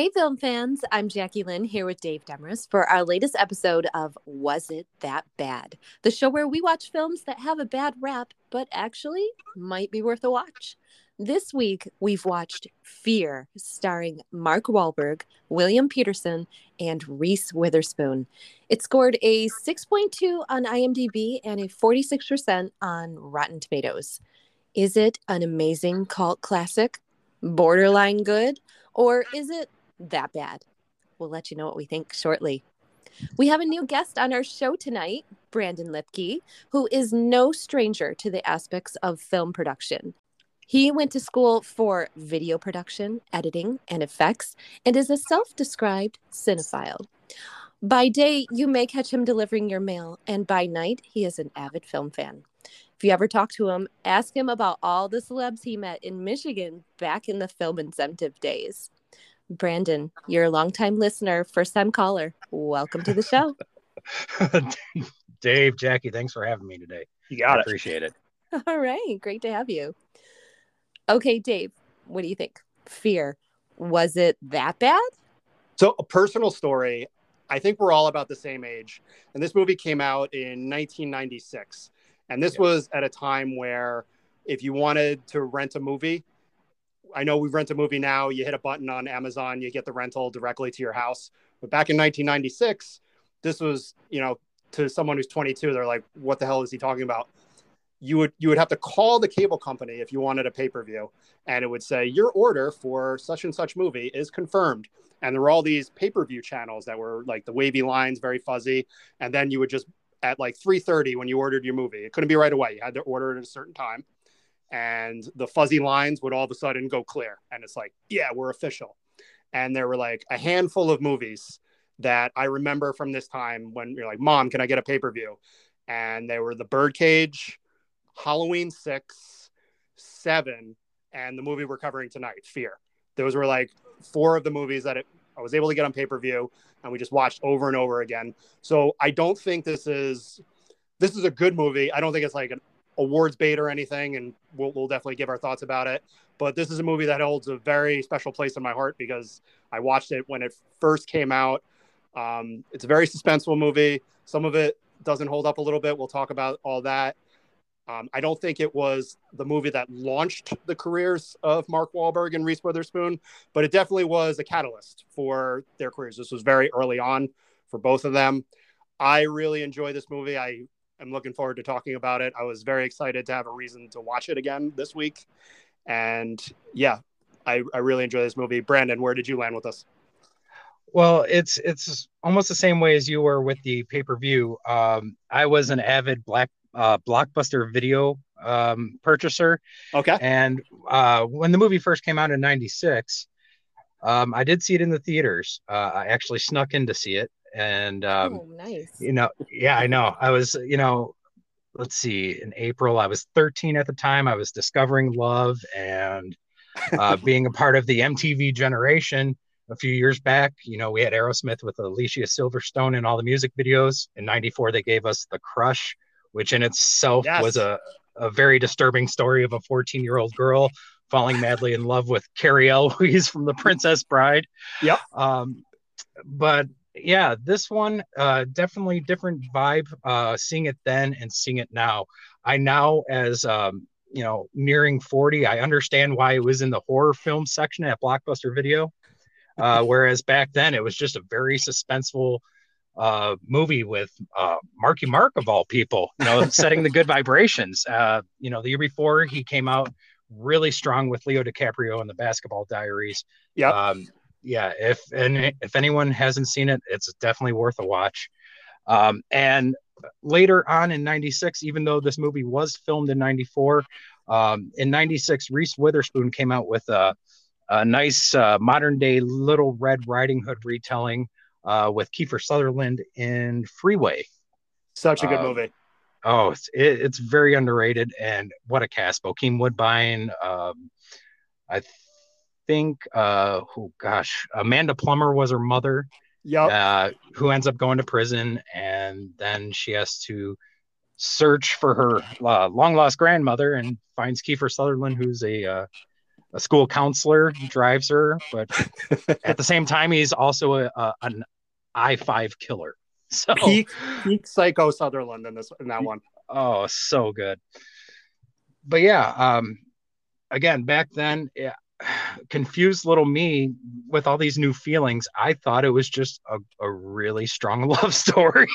Hey, film fans. I'm Jackie Lynn here with Dave Demarest for our latest episode of Was It That Bad? The show where we watch films that have a bad rap, but actually might be worth a watch. This week, we've watched Fear, starring Mark Wahlberg, William Petersen, and Reese Witherspoon. It scored a 6.2 on IMDb and a 46% on Rotten Tomatoes. Is it an amazing cult classic? Borderline good? Or is it that bad? We'll let you know what we think shortly. We have a new guest on our show tonight, Brandon Lipke, who is no stranger to the aspects of film production. He went to school for video production, editing, and effects, and is a self described cinephile. By day, you may catch him delivering your mail, and by night, he is an avid film fan. If you ever talk to him, ask him about all the celebs he met in Michigan back in the film incentive days. Brandon, you're a longtime listener, first time caller. Welcome to the show. Dave, Jackie, thanks for having me today. You got I it. Appreciate it. All right. Great to have you. Okay, Dave, what do you think? Fear. Was it that bad? So, a personal story. I think we're all about the same age. And this movie came out in 1996. And this Yeah. was at a time where if you wanted to rent a movie, I know we rent a movie now, you hit a button on Amazon, you get the rental directly to your house. But back in 1996, this was, you know, to someone who's 22, they're like, what the hell is he talking about? You would you would have to call the cable company if you wanted a pay-per-view and it would say your order for such and such movie is confirmed and there were all these pay-per-view channels that were like the wavy lines very fuzzy and then you would just at like 3.30 when you ordered your movie it couldn't be right away you had to order it at a certain time and the fuzzy lines would all of a sudden go clear and it's like yeah we're official and there were like a handful of movies that i remember from this time when you're like mom can i get a pay-per-view and they were the birdcage halloween 6 7 and the movie we're covering tonight fear those were like four of the movies that it, I was able to get on pay per view, and we just watched over and over again. So I don't think this is this is a good movie. I don't think it's like an awards bait or anything, and we'll, we'll definitely give our thoughts about it. But this is a movie that holds a very special place in my heart because I watched it when it first came out. Um, it's a very suspenseful movie. Some of it doesn't hold up a little bit. We'll talk about all that. Um, I don't think it was the movie that launched the careers of Mark Wahlberg and Reese Witherspoon, but it definitely was a catalyst for their careers. This was very early on for both of them. I really enjoy this movie. I am looking forward to talking about it. I was very excited to have a reason to watch it again this week. And yeah, I, I really enjoy this movie. Brandon, where did you land with us? Well, it's it's almost the same way as you were with the pay per view. Um, I was an avid black uh, blockbuster video um, purchaser, Okay. and uh, when the movie first came out in '96, um, I did see it in the theaters. Uh, I actually snuck in to see it, and um, oh, nice. you know, yeah, I know. I was, you know, let's see, in April, I was 13 at the time. I was discovering love and uh, being a part of the MTV generation. A few years back, you know, we had Aerosmith with Alicia Silverstone in all the music videos. In '94, they gave us The Crush, which in itself Yes. was a, a very disturbing story of a 14 year old girl falling madly in love with Cary Elwes from The Princess Bride. Yep. Um, but yeah, this one uh, definitely different vibe. Uh, seeing it then and seeing it now. I now, as um, you know, nearing 40, I understand why it was in the horror film section at Blockbuster Video. Uh, whereas back then it was just a very suspenseful uh, movie with uh, Marky Mark of all people, you know, setting the good vibrations. Uh, you know, the year before he came out really strong with Leo DiCaprio in the Basketball Diaries. Yeah. Um, yeah, if and if anyone hasn't seen it, it's definitely worth a watch. Um, and later on in '96, even though this movie was filmed in '94, um, in '96, Reese Witherspoon came out with a, a nice uh, modern day Little Red Riding Hood retelling uh, with Kiefer Sutherland in Freeway. Such a good Uh, movie. Oh, it's it, it's very underrated, and what a cast! Bokeem Woodbine, um, I think, uh, oh gosh, Amanda Plummer was her mother, Yep. uh, who ends up going to prison, and then she has to search for her uh, long lost grandmother and finds Kiefer Sutherland, who's a uh, a school counselor drives her, but at the same time, he's also a, a an I five killer. So peak, peak Psycho Sutherland in this in that one. Oh, so good. But yeah, um, again, back then, yeah, confused little me with all these new feelings. I thought it was just a, a really strong love story.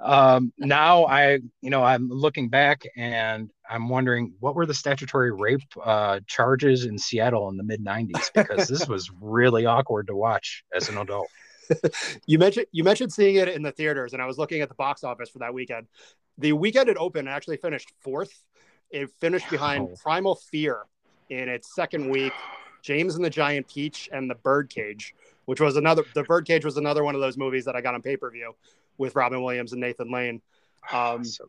um, now I, you know, I'm looking back and I'm wondering what were the statutory rape uh, charges in Seattle in the mid 90s because this was really awkward to watch as an adult. you mentioned you mentioned seeing it in the theaters, and I was looking at the box office for that weekend. The weekend it opened actually finished fourth. It finished behind oh. Primal Fear in its second week, James and the Giant Peach, and The Birdcage, which was another. The Birdcage was another one of those movies that I got on pay per view with Robin Williams and Nathan Lane. Um, so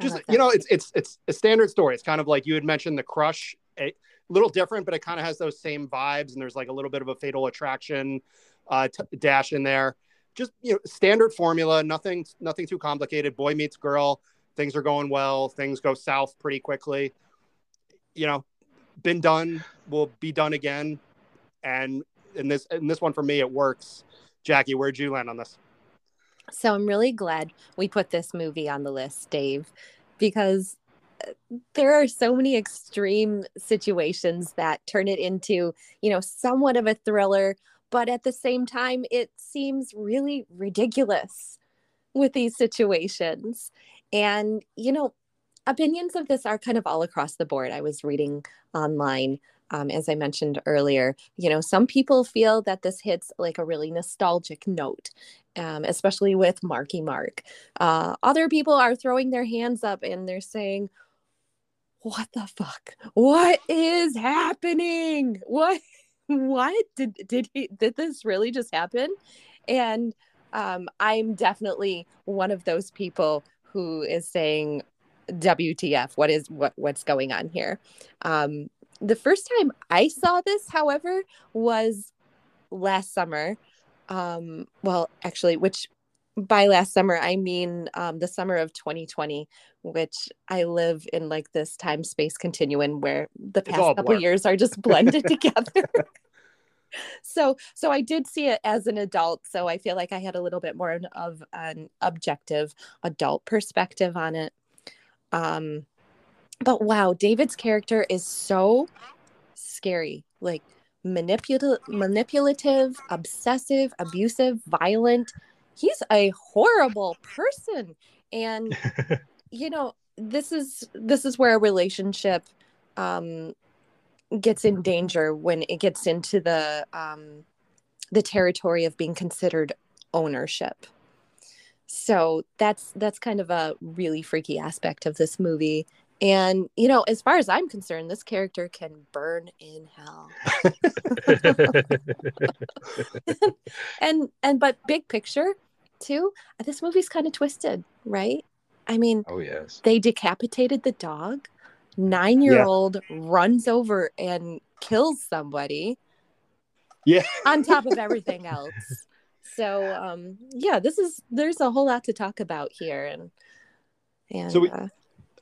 just you know, it's it's it's a standard story. It's kind of like you had mentioned the Crush, a little different, but it kind of has those same vibes. And there's like a little bit of a Fatal Attraction uh, t- dash in there. Just you know, standard formula. Nothing nothing too complicated. Boy meets girl. Things are going well. Things go south pretty quickly. You know, been done. Will be done again. And in this in this one for me, it works. Jackie, where'd you land on this? So I'm really glad we put this movie on the list, Dave, because uh, there are so many extreme situations that turn it into, you know, somewhat of a thriller, but at the same time, it seems really ridiculous with these situations. And, you know, opinions of this are kind of all across the board. I was reading online um, as I mentioned earlier, you know, some people feel that this hits like a really nostalgic note, um, especially with Marky Mark. Uh, other people are throwing their hands up and they're saying, "What the fuck? What is happening? What? What did did he did this really just happen?" And um, I'm definitely one of those people who is saying, "WTF? What is what what's going on here?" Um, the first time I saw this, however, was last summer. Um, well, actually, which by last summer I mean um, the summer of 2020, which I live in like this time space continuum where the past couple years are just blended together. so so I did see it as an adult, so I feel like I had a little bit more of an objective adult perspective on it. Um, but wow, David's character is so scary. Like manipulative, manipulative, obsessive, abusive, violent. He's a horrible person. And you know, this is this is where a relationship um gets in danger when it gets into the um the territory of being considered ownership. So that's that's kind of a really freaky aspect of this movie and, you know, as far as I'm concerned, this character can burn in hell. and, and, but big picture too, this movie's kind of twisted, right? I mean, oh, yes. They decapitated the dog. Nine year old yeah. runs over and kills somebody. Yeah. on top of everything else. So, um, yeah, this is, there's a whole lot to talk about here. And, and, so we, uh,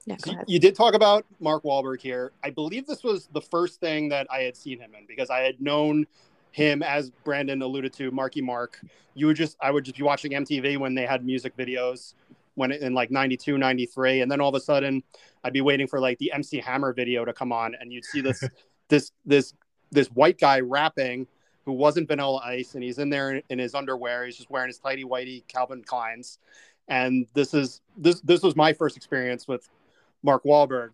yeah, so you did talk about Mark Wahlberg here. I believe this was the first thing that I had seen him in because I had known him as Brandon alluded to, Marky Mark. You would just I would just be watching MTV when they had music videos when in like 92, 93 and then all of a sudden I'd be waiting for like the MC Hammer video to come on and you'd see this this this this white guy rapping who wasn't Vanilla Ice and he's in there in his underwear. He's just wearing his tidy whitey Calvin Kleins. And this is this this was my first experience with Mark Wahlberg.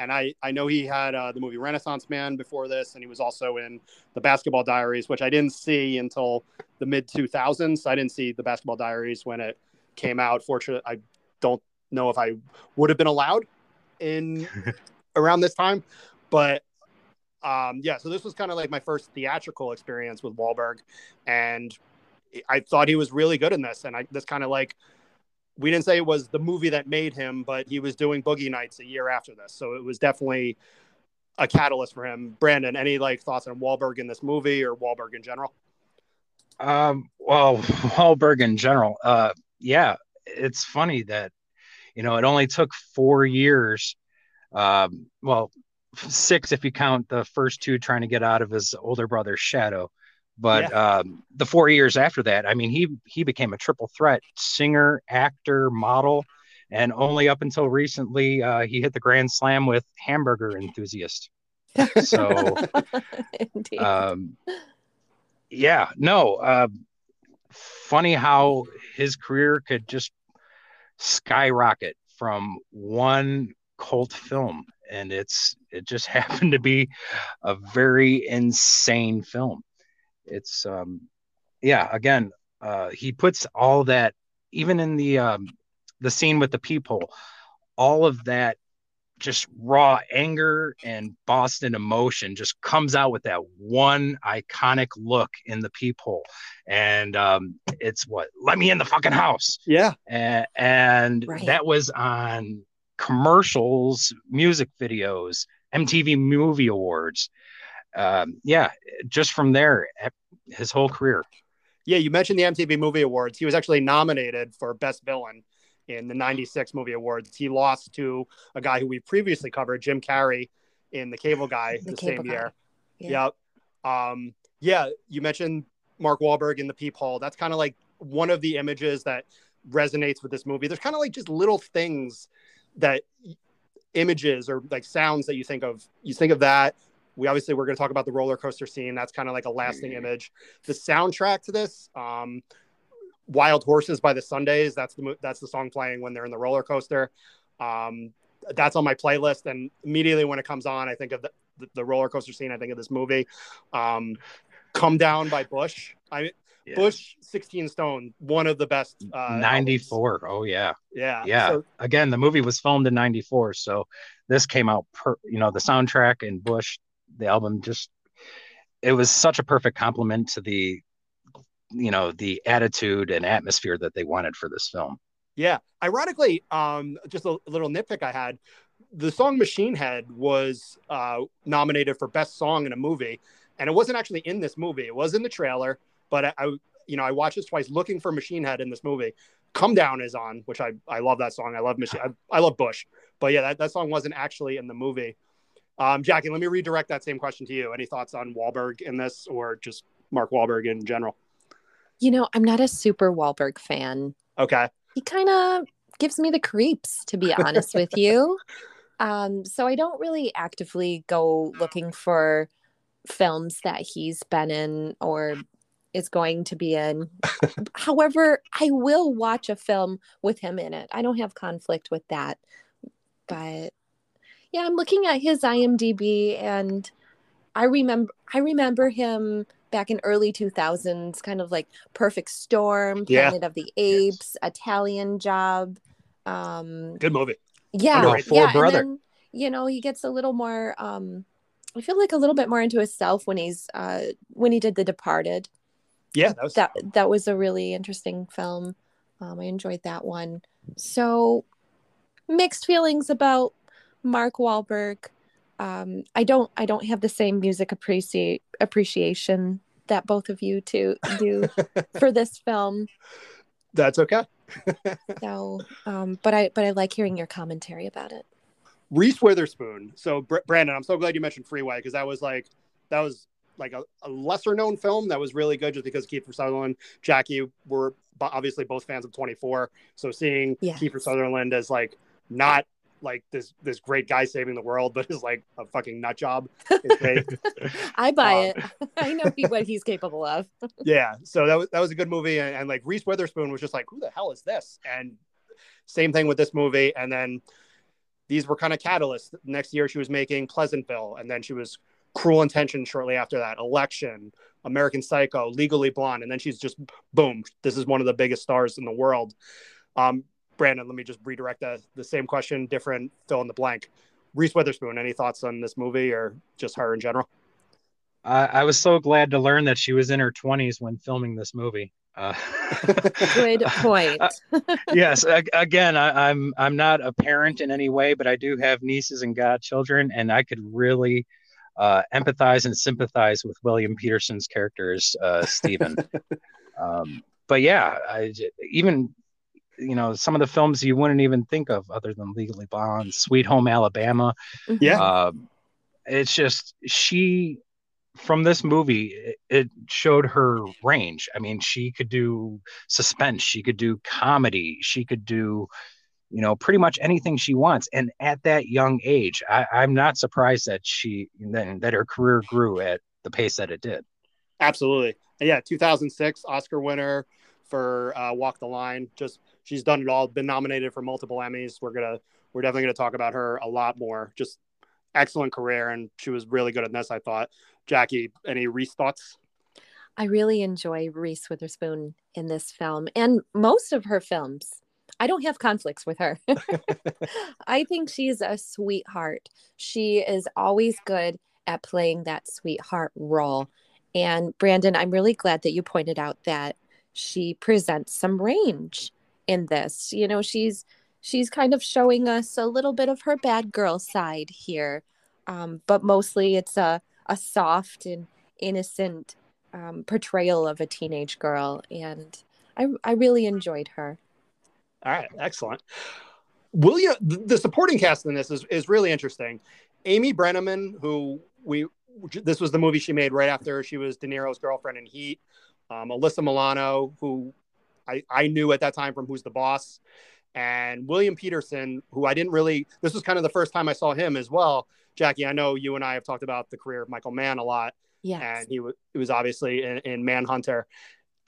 And I, I know he had uh, the movie Renaissance Man before this, and he was also in the Basketball Diaries, which I didn't see until the mid 2000s. I didn't see the Basketball Diaries when it came out. Fortunately, I don't know if I would have been allowed in around this time, but um, yeah. So this was kind of like my first theatrical experience with Wahlberg, and I thought he was really good in this. And I this kind of like we didn't say it was the movie that made him, but he was doing Boogie Nights a year after this, so it was definitely a catalyst for him. Brandon, any like thoughts on Wahlberg in this movie or Wahlberg in general? Um, well, Wahlberg in general, uh, yeah, it's funny that you know it only took four years, um, well, six if you count the first two trying to get out of his older brother's shadow. But yeah. um, the four years after that, I mean, he he became a triple threat singer, actor, model, and only up until recently uh, he hit the grand slam with Hamburger Enthusiast. So, um, yeah, no, uh, funny how his career could just skyrocket from one cult film and it's it just happened to be a very insane film it's um yeah again uh he puts all that even in the um the scene with the people all of that just raw anger and Boston emotion just comes out with that one iconic look in the peephole. And um, it's what, let me in the fucking house. Yeah. And, and right. that was on commercials, music videos, MTV Movie Awards. Um, yeah, just from there, his whole career. Yeah, you mentioned the MTV Movie Awards. He was actually nominated for Best Villain in the 96 movie awards. He lost to a guy who we previously covered, Jim Carrey, in The Cable Guy the, the same guy. year. Yeah. Yep. Um, yeah, you mentioned Mark Wahlberg in The Peephole. That's kind of like one of the images that resonates with this movie. There's kind of like just little things that images or like sounds that you think of. You think of that. We obviously we're going to talk about the roller coaster scene. That's kind of like a lasting image. The soundtrack to this, um, Wild Horses by the Sundays. That's the that's the song playing when they're in the roller coaster. Um, that's on my playlist, and immediately when it comes on, I think of the, the, the roller coaster scene. I think of this movie. Um, Come Down by Bush. I yeah. Bush, 16 Stone, one of the best. Uh, 94. Albums. Oh, yeah. Yeah. Yeah. So, Again, the movie was filmed in 94. So this came out, per, you know, the soundtrack and Bush, the album just, it was such a perfect compliment to the you know the attitude and atmosphere that they wanted for this film yeah ironically um just a, a little nitpick i had the song machine head was uh nominated for best song in a movie and it wasn't actually in this movie it was in the trailer but i, I you know i watched this twice looking for machine head in this movie come down is on which i i love that song i love machine I, I love bush but yeah that, that song wasn't actually in the movie um, Jackie, let me redirect that same question to you. Any thoughts on Wahlberg in this, or just Mark Wahlberg in general? You know, I'm not a super Wahlberg fan. Okay. He kind of gives me the creeps, to be honest with you. Um, so I don't really actively go looking for films that he's been in or is going to be in. However, I will watch a film with him in it. I don't have conflict with that. But yeah, I'm looking at his IMDb and I remember I remember him back in early 2000s kind of like perfect storm planet yeah. of the apes yes. italian job um good movie yeah yeah brother then, you know he gets a little more um i feel like a little bit more into himself when he's uh when he did the departed yeah that was that, that was a really interesting film um i enjoyed that one so mixed feelings about mark Wahlberg um, I don't I don't have the same music appreciate appreciation that both of you to do for this film. That's okay. so, um, but I but I like hearing your commentary about it. Reese Witherspoon. So Br- Brandon, I'm so glad you mentioned Freeway because that was like that was like a, a, lesser known film that was really good just because Kiefer Sutherland, Jackie were obviously both fans of 24. So seeing yes. Kiefer Sutherland as like not like this this great guy saving the world, but is like a fucking nut job. I buy um, it. I know he, what he's capable of. yeah, so that was that was a good movie, and, and like Reese Witherspoon was just like, who the hell is this? And same thing with this movie, and then these were kind of catalysts. Next year, she was making Pleasantville, and then she was Cruel Intention shortly after that, Election, American Psycho, Legally Blonde, and then she's just boom. This is one of the biggest stars in the world. Um, Brandon, let me just redirect the, the same question, different fill in the blank. Reese Witherspoon, any thoughts on this movie or just her in general? Uh, I was so glad to learn that she was in her 20s when filming this movie. Uh, Good point. uh, yes, again, I, I'm I'm not a parent in any way, but I do have nieces and godchildren, and I could really uh, empathize and sympathize with William Petersen's character as uh, Stephen. um, but yeah, I, even you know some of the films you wouldn't even think of other than Legally Blonde, Sweet Home Alabama. Mm-hmm. Yeah. Uh, it's just she from this movie it, it showed her range. I mean, she could do suspense, she could do comedy, she could do you know pretty much anything she wants and at that young age I, i'm not surprised that she that, that her career grew at the pace that it did Absolutely. Yeah, 2006 Oscar winner for uh, Walk the Line. Just she's done it all. Been nominated for multiple Emmys. We're gonna we're definitely gonna talk about her a lot more. Just excellent career, and she was really good at this. I thought. Jackie, any Reese thoughts? I really enjoy Reese Witherspoon in this film and most of her films. I don't have conflicts with her. I think she's a sweetheart. She is always good at playing that sweetheart role. And Brandon, I'm really glad that you pointed out that she presents some range in this. You know, she's she's kind of showing us a little bit of her bad girl side here, um, but mostly it's a a soft and innocent um, portrayal of a teenage girl, and I I really enjoyed her. All right, excellent. William, the supporting cast in this is is really interesting. Amy Brenneman, who we this was the movie she made right after she was De Niro's girlfriend in Heat. Um, Alyssa Milano, who I, I knew at that time from Who's the Boss, and William Petersen, who I didn't really. This was kind of the first time I saw him as well. Jackie, I know you and I have talked about the career of Michael Mann a lot. Yeah, and he was he was obviously in, in Manhunter.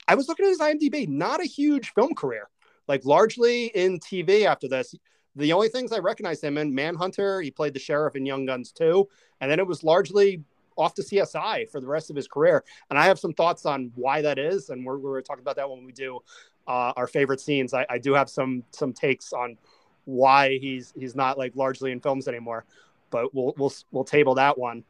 I was looking at his IMDb, not a huge film career, like largely in TV after this. The only things I recognize him in Manhunter, he played the sheriff in Young Guns 2, and then it was largely off to CSI for the rest of his career. And I have some thoughts on why that is, and we're, we're talking about that when we do uh, our favorite scenes. I, I do have some some takes on why he's he's not like largely in films anymore, but we'll we'll we'll table that one.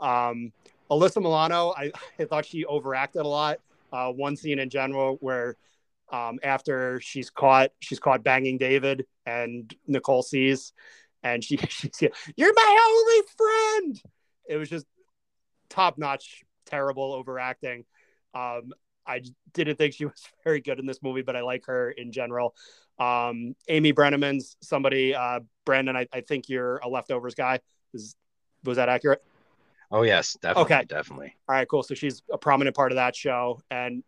Um, Alyssa Milano, I, I thought she overacted a lot. Uh, one scene in general where um, after she's caught she's caught banging David and Nicole sees and she she's you're my only friend. It was just top notch, terrible overacting. Um, I didn't think she was very good in this movie, but I like her in general. Um, Amy Brenneman's somebody, uh, Brandon, I, I, think you're a leftovers guy. Is, was that accurate? Oh yes, definitely. Okay. Definitely. All right, cool. So she's a prominent part of that show. And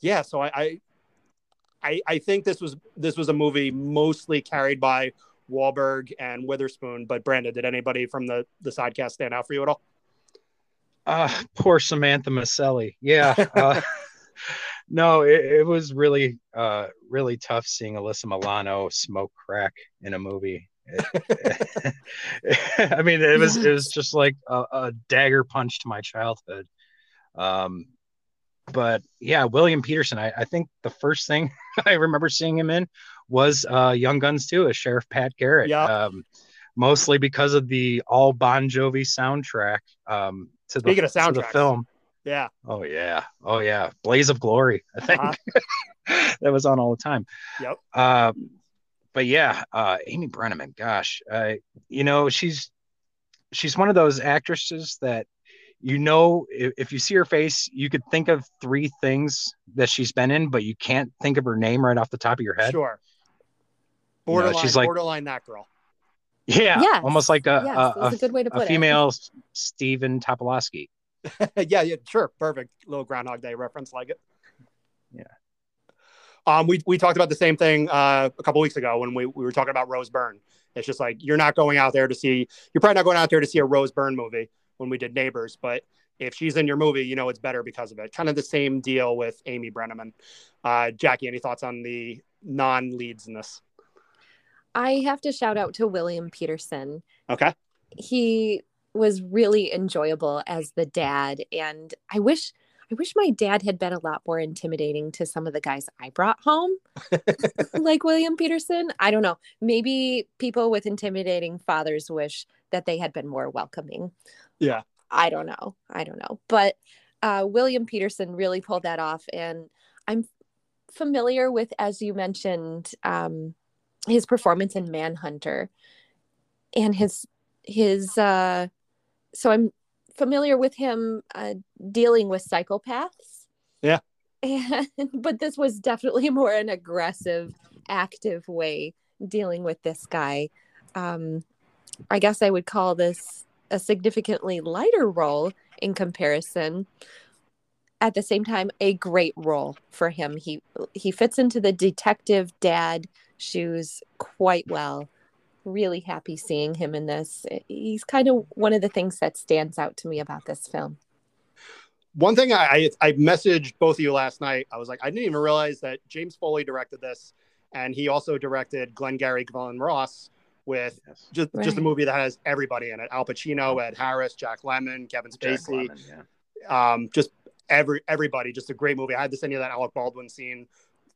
yeah, so I, I, I think this was, this was a movie mostly carried by Wahlberg and Witherspoon, but Brandon, did anybody from the, the sidecast stand out for you at all? Uh, poor Samantha Micelli. Yeah. Uh, no, it, it, was really, uh, really tough seeing Alyssa Milano smoke crack in a movie. I mean, it was, it was just like a, a dagger punch to my childhood. Um, but yeah, William Petersen. I, I, think the first thing I remember seeing him in was uh, Young Guns 2 as Sheriff Pat Garrett. Yeah. Um, mostly because of the all Bon Jovi soundtrack. Um, to the, Speaking of soundtrack, the film. Yeah. Oh yeah. Oh yeah. Blaze of Glory. I think uh-huh. that was on all the time. Yep. Uh, but yeah, uh, Amy Brenneman. Gosh, uh, you know she's she's one of those actresses that you know if, if, you see her face, you could think of three things that she's been in, but you can't think of her name right off the top of your head. Sure. Borderline. You know, she's like borderline that girl. Yeah, yes. almost like a, yes, a, a, a, good way to put a female it. Stephen Tobolowsky. yeah, yeah, sure, perfect. Little Groundhog Day reference, like it. Yeah. Um, we we talked about the same thing uh, a couple weeks ago when we, we were talking about Rose Byrne. It's just like you're not going out there to see. You're probably not going out there to see a Rose Byrne movie when we did Neighbors, but if she's in your movie, you know it's better because of it. Kind of the same deal with Amy Brenneman. Uh, Jackie, any thoughts on the non-leads in this? I have to shout out to William Petersen. Okay. He was really enjoyable as the dad and I wish I wish my dad had been a lot more intimidating to some of the guys I brought home. like William Petersen. I don't know. Maybe people with intimidating fathers wish that they had been more welcoming. Yeah. I don't know. I don't know. But uh, William Petersen really pulled that off. And I'm familiar with, as you mentioned, um, his performance in Manhunter and his his uh so I'm familiar with him uh, dealing with psychopaths. Yeah. And but this was definitely more an aggressive, active way dealing with this guy. Um I guess I would call this a significantly lighter role in comparison at the same time a great role for him. He he fits into the detective dad shoes quite well. Really happy seeing him in this. He's kind of one of the things that stands out to me about this film. One thing I, I messaged both of you last night i was like i didn't even realize that james foley directed this and he also directed glengarry glen ross with yes. just right. just a movie that has everybody in it al pacino ed harris jack lemmon kevin spacey yeah. um, just every everybody just a great movie i had to send you that alec baldwin scene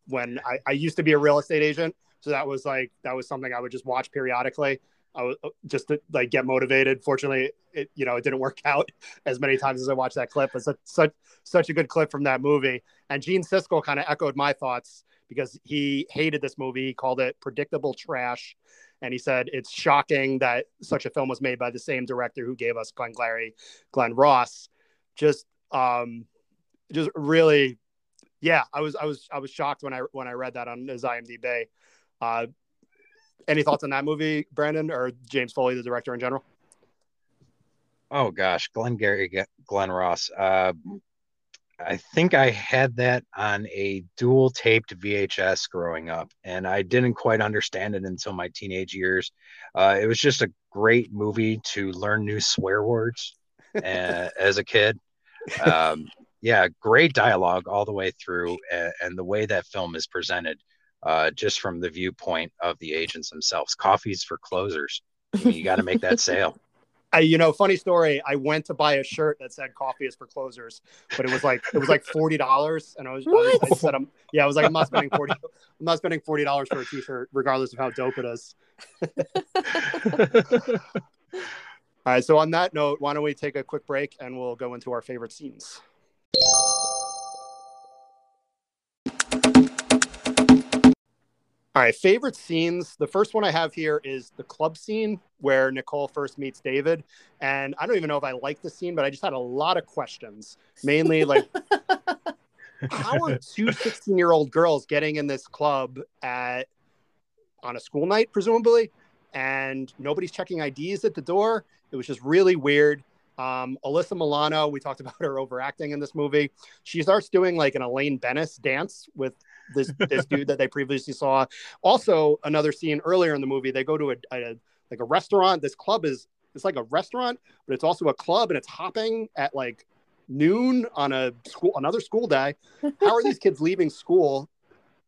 when I, I used to be a real estate agent so that was like that was something i would just watch periodically I was uh, just to like get motivated. Fortunately, it you know it didn't work out as many times as I watched that clip. But such such such a good clip from that movie. And Gene Siskel kind of echoed my thoughts because he hated this movie. He called it predictable trash, and he said it's shocking that such a film was made by the same director who gave us Glenn Glary, Glen Ross. Just um, just really, yeah. I was I was I was shocked when I when I read that on his IMDb. Uh, any thoughts on that movie, Brandon, or James Foley, the director in general? Oh gosh, Glenn Gary, Glen Ross. Uh, I think I had that on a dual taped VHS growing up, and I didn't quite understand it until my teenage years. Uh, it was just a great movie to learn new swear words uh, as a kid. Um, yeah, great dialogue all the way through, and, and the way that film is presented uh, just from the viewpoint of the agents themselves. Coffee's for closers. you got to make that sale. I, you know, funny story. I went to buy a shirt that said "Coffee is for closers," but it was like it was like forty dollars, and I was, I, I said, "I'm yeah." I was like, "I'm not spending forty. I'm not spending forty dollars for a T-shirt, regardless of how dope it is." All right. So on that note, why don't we take a quick break and we'll go into our favorite scenes. All right, favorite scenes. The first one I have here is the club scene where Nicole first meets David. And I don't even know if I like the scene, but I just had a lot of questions. Mainly like how are two 16 year old girls getting in this club at on a school night, presumably, and nobody's checking IDs at the door? It was just really weird. Um, Alyssa Milano, we talked about her overacting in this movie. She starts doing like an Elaine Benes dance with this this dude that they previously saw. Also, another scene earlier in the movie, they go to a, a like a restaurant. This club is it's like a restaurant, but it's also a club, and it's hopping at like noon on a school another school day. How are these kids leaving school?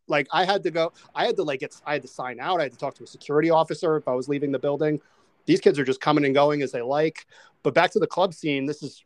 Like I had to go, I had to like get, I had to sign out. I had to talk to a security officer if I was leaving the building. These kids are just coming and going as they like. But back to the club scene, this is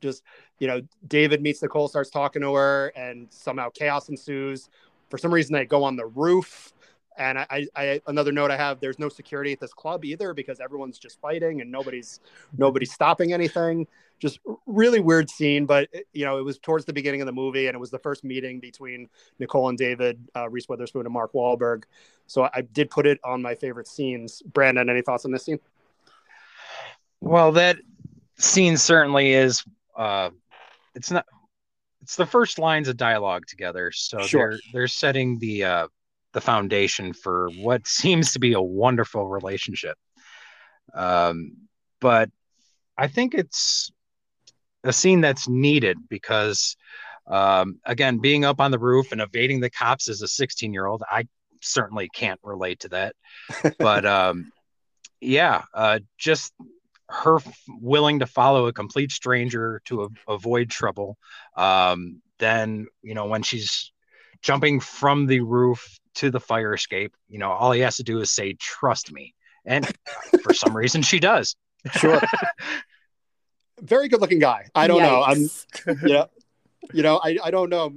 just you know david meets nicole starts talking to her and somehow chaos ensues for some reason, they go on the roof. And I, I, another note I have: there's no security at this club either because everyone's just fighting and nobody's nobody's stopping anything. Just really weird scene, but you know it was towards the beginning of the movie, and it was the first meeting between Nicole and David, uh, Reese Witherspoon, and Mark Wahlberg. So I did put it on my favorite scenes. Brandon, any thoughts on this scene? Well, that scene certainly is. Uh, it's not it's the first lines of dialogue together, so sure. they're they're setting the uh, the foundation for what seems to be a wonderful relationship. Um, but I think it's a scene that's needed because, um, again, being up on the roof and evading the cops as a 16 year old, I certainly can't relate to that. but um, yeah, uh, just her f- willing to follow a complete stranger to a- avoid trouble. Um, then, you know, when she's jumping from the roof to the fire escape, you know, all he has to do is say, trust me. And for some reason, she does. Sure. Very good looking guy. I don't Yikes. know. I'm, you know, you know, I, I don't know.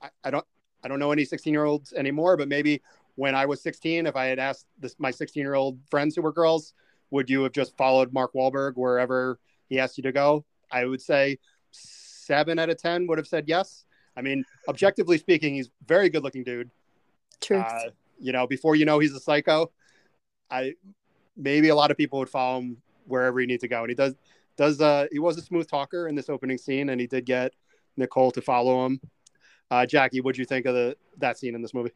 I, I don't, I don't know any 16 year olds anymore, but maybe when I was 16, if I had asked this, my 16 year old friends who were girls, would you have just followed Mark Wahlberg wherever he asked you to go? I would say seven out of 10 would have said yes. I mean, objectively speaking, he's very good looking dude. True. Uh, you know, before you know he's a psycho, I maybe a lot of people would follow him wherever he needs to go. And he does, does, uh, he was a smooth talker in this opening scene and he did get Nicole to follow him. Uh, Jackie, what'd you think of the, that scene in this movie?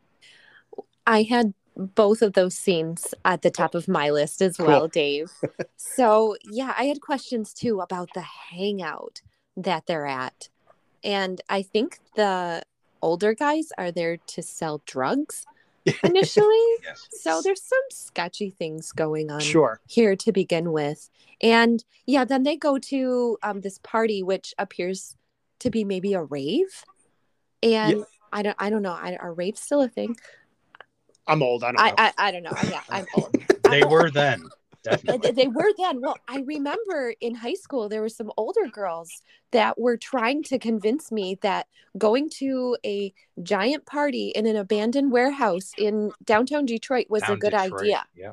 I had both of those scenes at the top of my list as well, Cool. Dave. so, yeah, I had questions too about the hangout that they're at. And I think the older guys are there to sell drugs initially. Yes. so, there's some sketchy things going on Sure. here to begin with. And yeah, then they go to um, this party, which appears to be maybe a rave. And I don't, I don't know. I, are raves still a thing? I'm old. I don't know. I, I don't know. Yeah, I'm old. They were then. They- Definitely. they were then. Well, I remember in high school there were some older girls that were trying to convince me that going to a giant party in an abandoned warehouse in downtown Detroit was a good Detroit, idea. Yeah.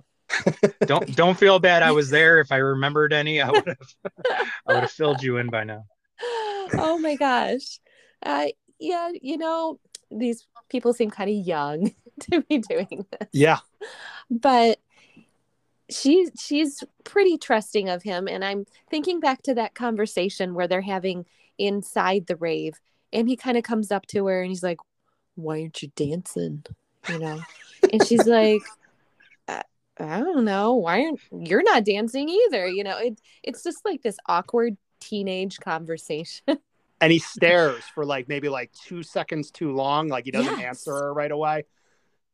don't don't feel bad. I was there. If I remembered any, I would have I would have filled you in by now. oh my gosh. Uh, yeah, you know, these people seem kind of young to be doing this. yeah. But she's she's pretty trusting of him and I'm thinking back to that conversation where they're having inside the rave and he kind of comes up to her and he's like, "Why aren't you dancing?" you know. and she's like, I, I don't know. Why aren't you're not dancing either? You know, it it's just like this awkward teenage conversation. And he stares for like maybe like two seconds too long. Like he doesn't Yes. answer her right away.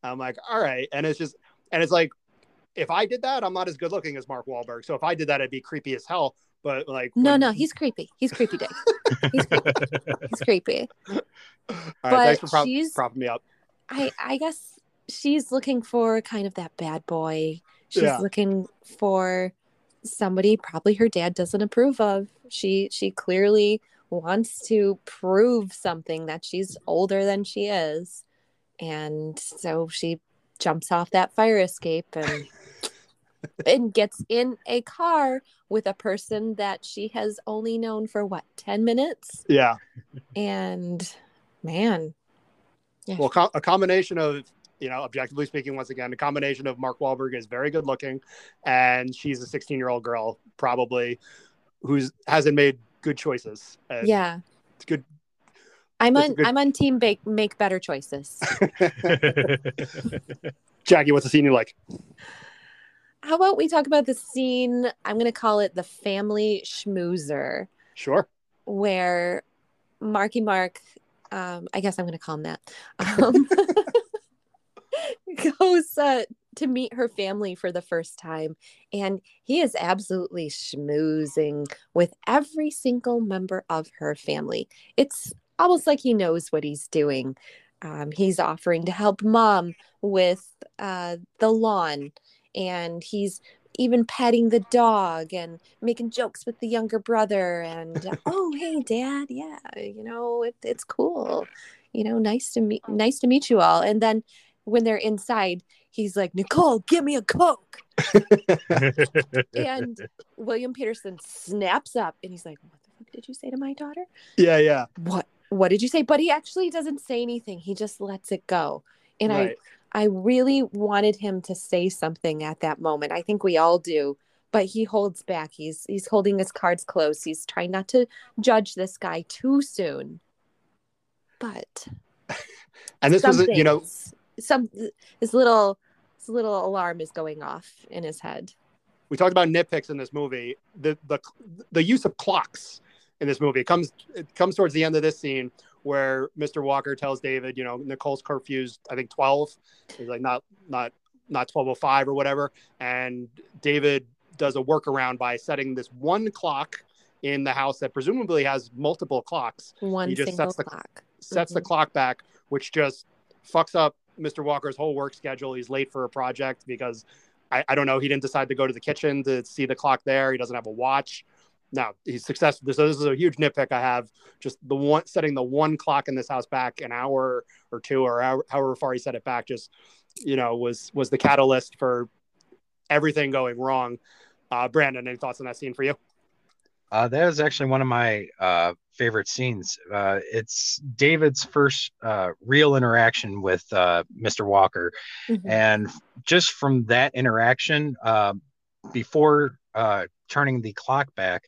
I'm like, all right. And it's just, and it's like, if I did that, I'm not as good looking as Mark Wahlberg. So if I did that, it'd be creepy as hell. But like, no, when- no, he's creepy. He's creepy, Dave. He's creepy. He's creepy. All right, but thanks for prop- propping me up. I I guess she's looking for kind of that bad boy. She's Yeah. looking for somebody probably her dad doesn't approve of. She she clearly wants to prove something that she's older than she is. And so she jumps off that fire escape and and gets in a car with a person that she has only known for what 10 minutes Yeah. and man Well, co- a combination of, you know, objectively speaking, once again, a combination of Mark Wahlberg is very good looking, and she's a 16 year old girl, probably, who's hasn't made good choices. Yeah it's good. I'm on good- I'm on team bake make better choices. Jackie, what's the scene you like? How about we talk about the scene? I'm going to call it the family schmoozer, Sure. where Marky Mark, um, I guess I'm going to call him that, um, goes uh, to meet her family for the first time, and he is absolutely schmoozing with every single member of her family. It's almost like he knows what he's doing. Um, he's offering to help mom with uh, the lawn, and he's even petting the dog and making jokes with the younger brother. And oh, hey, dad, yeah, you know, it, it's cool. You know, nice to meet, nice to meet you all. And then when they're inside, he's like, Nicole, give me a coke. And William Petersen snaps up, and he's like, What the fuck did you say to my daughter? Yeah, yeah. what what did you say? But he actually doesn't say anything. He just lets it go. And right. i i really wanted him to say something at that moment. I think we all do. But he holds back. He's he's holding his cards close. He's trying not to judge this guy too soon. But and this was, you know, some his little his little alarm is going off in his head. We talked about nitpicks in this movie. The the the use of clocks in this movie it comes it comes towards the end of this scene where Mr. Walker tells David, you know, Nicole's curfew's I think twelve. He's like not not not twelve oh five or whatever, and David does a workaround by setting this one clock in the house that presumably has multiple clocks, one He just single sets the- clock sets the Mhm. clock back, which just fucks up Mr. Walker's whole work schedule. He's late for a project because I, I don't know. He didn't decide to go to the kitchen to see the clock there. He doesn't have a watch. No, he's successful. So this is a huge nitpick I have. Just the one setting the one clock in this house back an hour or two or however, however far he set it back. Just you know was was the catalyst for everything going wrong. Uh, Brandon, any thoughts on that scene for you? Uh, that is actually one of my uh, favorite scenes. Uh, it's David's first uh, real interaction with uh, Mr. Walker, Mhm. and just from that interaction, uh, before uh, turning the clock back,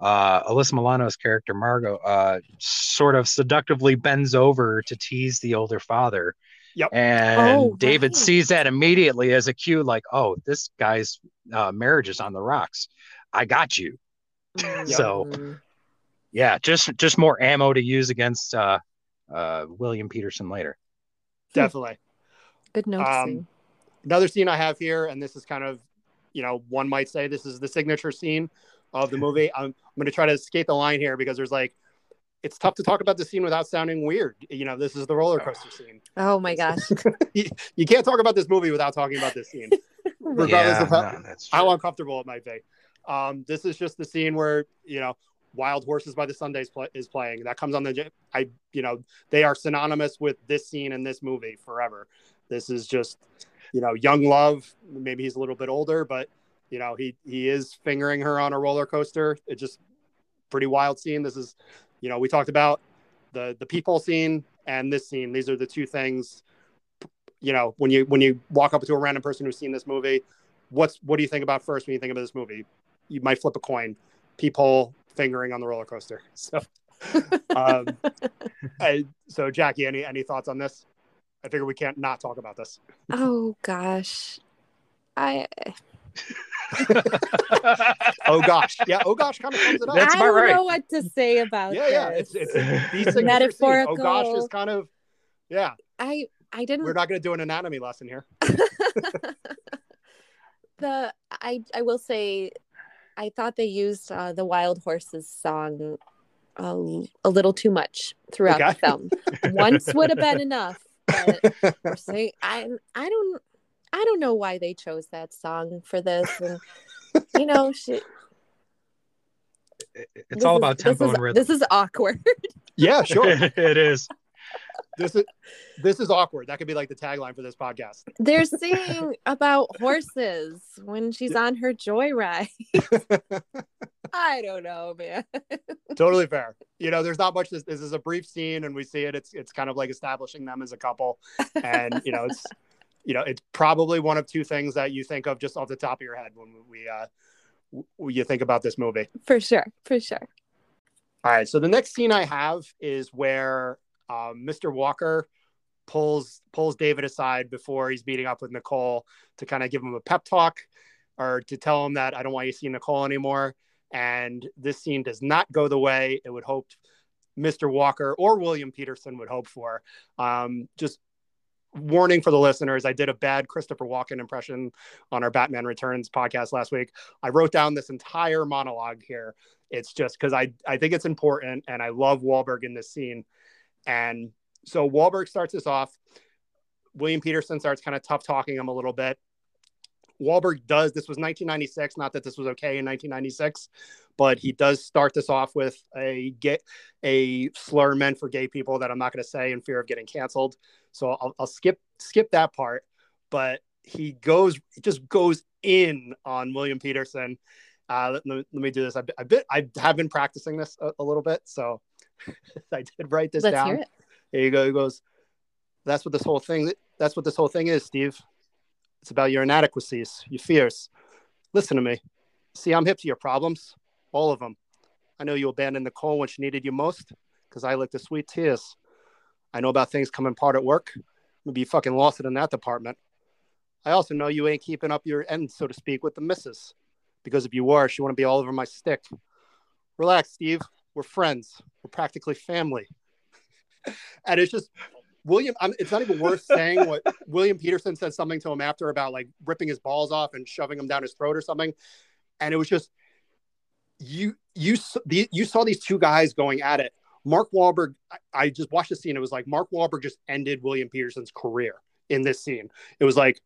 uh, Alyssa Milano's character Margo uh, sort of seductively bends over to tease the older father, Yep. And Oh, David right. sees that immediately as a cue, like, oh, this guy's uh, marriage is on the rocks. I got you. So- Mm. Yeah, just just more ammo to use against uh, uh, William Petersen later. Definitely. good noticing. Another scene I have here, and this is kind of, you know, one might say this is the signature scene of the movie. I'm, I'm going to try to skate the line here because there's like, it's tough to talk about the scene without sounding weird. You know, this is the roller coaster scene. oh my gosh. You, you can't talk about this movie without talking about this scene. Regardless yeah, of how- no, how uncomfortable it might be. Um, this is just the scene where you know Wild Horses by the Sundays play, is playing. That comes on the I you know they are synonymous with this scene in this movie forever. This is just you know young love. Maybe he's a little bit older, but you know he he is fingering her on a roller coaster. It's just pretty wild scene. This is you know we talked about the the people scene and this scene. These are the two things. You know when you when you walk up to a random person who's seen this movie what's what do you think about first when you think about this movie? You might flip a coin, peephole, fingering on the roller coaster. So, um, I, so Jackie, any any thoughts on this? I figure we can't not talk about this. oh gosh. I Oh gosh, yeah. Oh gosh, kind of sums it up. That's I don't right. know what to say about it. yeah, yeah. this. It's it's the signature. Metaphorical. Oh gosh is kind of yeah. I I didn't We're not going to do an anatomy lesson here. the I I will say I thought they used uh, the Wild Horses song a, a little too much throughout Okay. the film. Once would have been enough, but we're I I don't I don't know why they chose that song for this and you know she, it's all is- about this tempo is, and rhythm. This is awkward. Yeah, sure. it is. This is this is awkward. That could be like the tagline for this podcast. They're singing about horses when she's on her joyride. I don't know, man. totally fair. You know, there's not much. This, this is a brief scene, and we see it. It's it's kind of like establishing them as a couple, and you know, it's you know, it's probably one of two things that you think of just off the top of your head when we uh w- you think about this movie. For sure, for sure. All right, so the next scene I have is where um, Mr. Walker pulls pulls David aside before he's meeting up with Nicole to kind of give him a pep talk or to tell him that I don't want you to see Nicole anymore. And this scene does not go the way it would hope Mr. Walker or William Petersen would hope for. Um, just warning for the listeners I did a bad Christopher Walken impression on our Batman Returns podcast last week. I wrote down this entire monologue here. It's just because I, I think it's important and I love Wahlberg in this scene. And so Wahlberg starts this off. William Petersen starts kind of tough talking him a little bit. Wahlberg does. This was 1996. Not that this was okay in 1996, but he does start this off with a get a slur meant for gay people that I'm not going to say in fear of getting canceled. So I'll, I'll skip skip that part. But he goes just goes in on William Petersen. Uh, let, let me do this. I, I bit I have been practicing this a, a little bit, so I did write this Let's down. hear it. Here you go. He goes, That's what this whole thing that's what this whole thing is, Steve. It's about your inadequacies, your fears. Listen to me. See, I'm hip to your problems. All of them. I know you abandoned Nicole when she needed you most, because I licked the sweet tears. I know about things coming apart at work. Maybe you fucking lost it in that department. I also know you ain't keeping up your end, so to speak, with the missus. Because if you were, she wouldn't be all over my stick. Relax, Steve. We're friends. We're practically family. and it's just William. I'm, it's not even worth saying what William Petersen said something to him after about like ripping his balls off and shoving him down his throat or something. And it was just you you the, you saw these two guys going at it. Mark Wahlberg. I, I just watched the scene. It was like Mark Wahlberg just ended William Petersen's career in this scene. It was like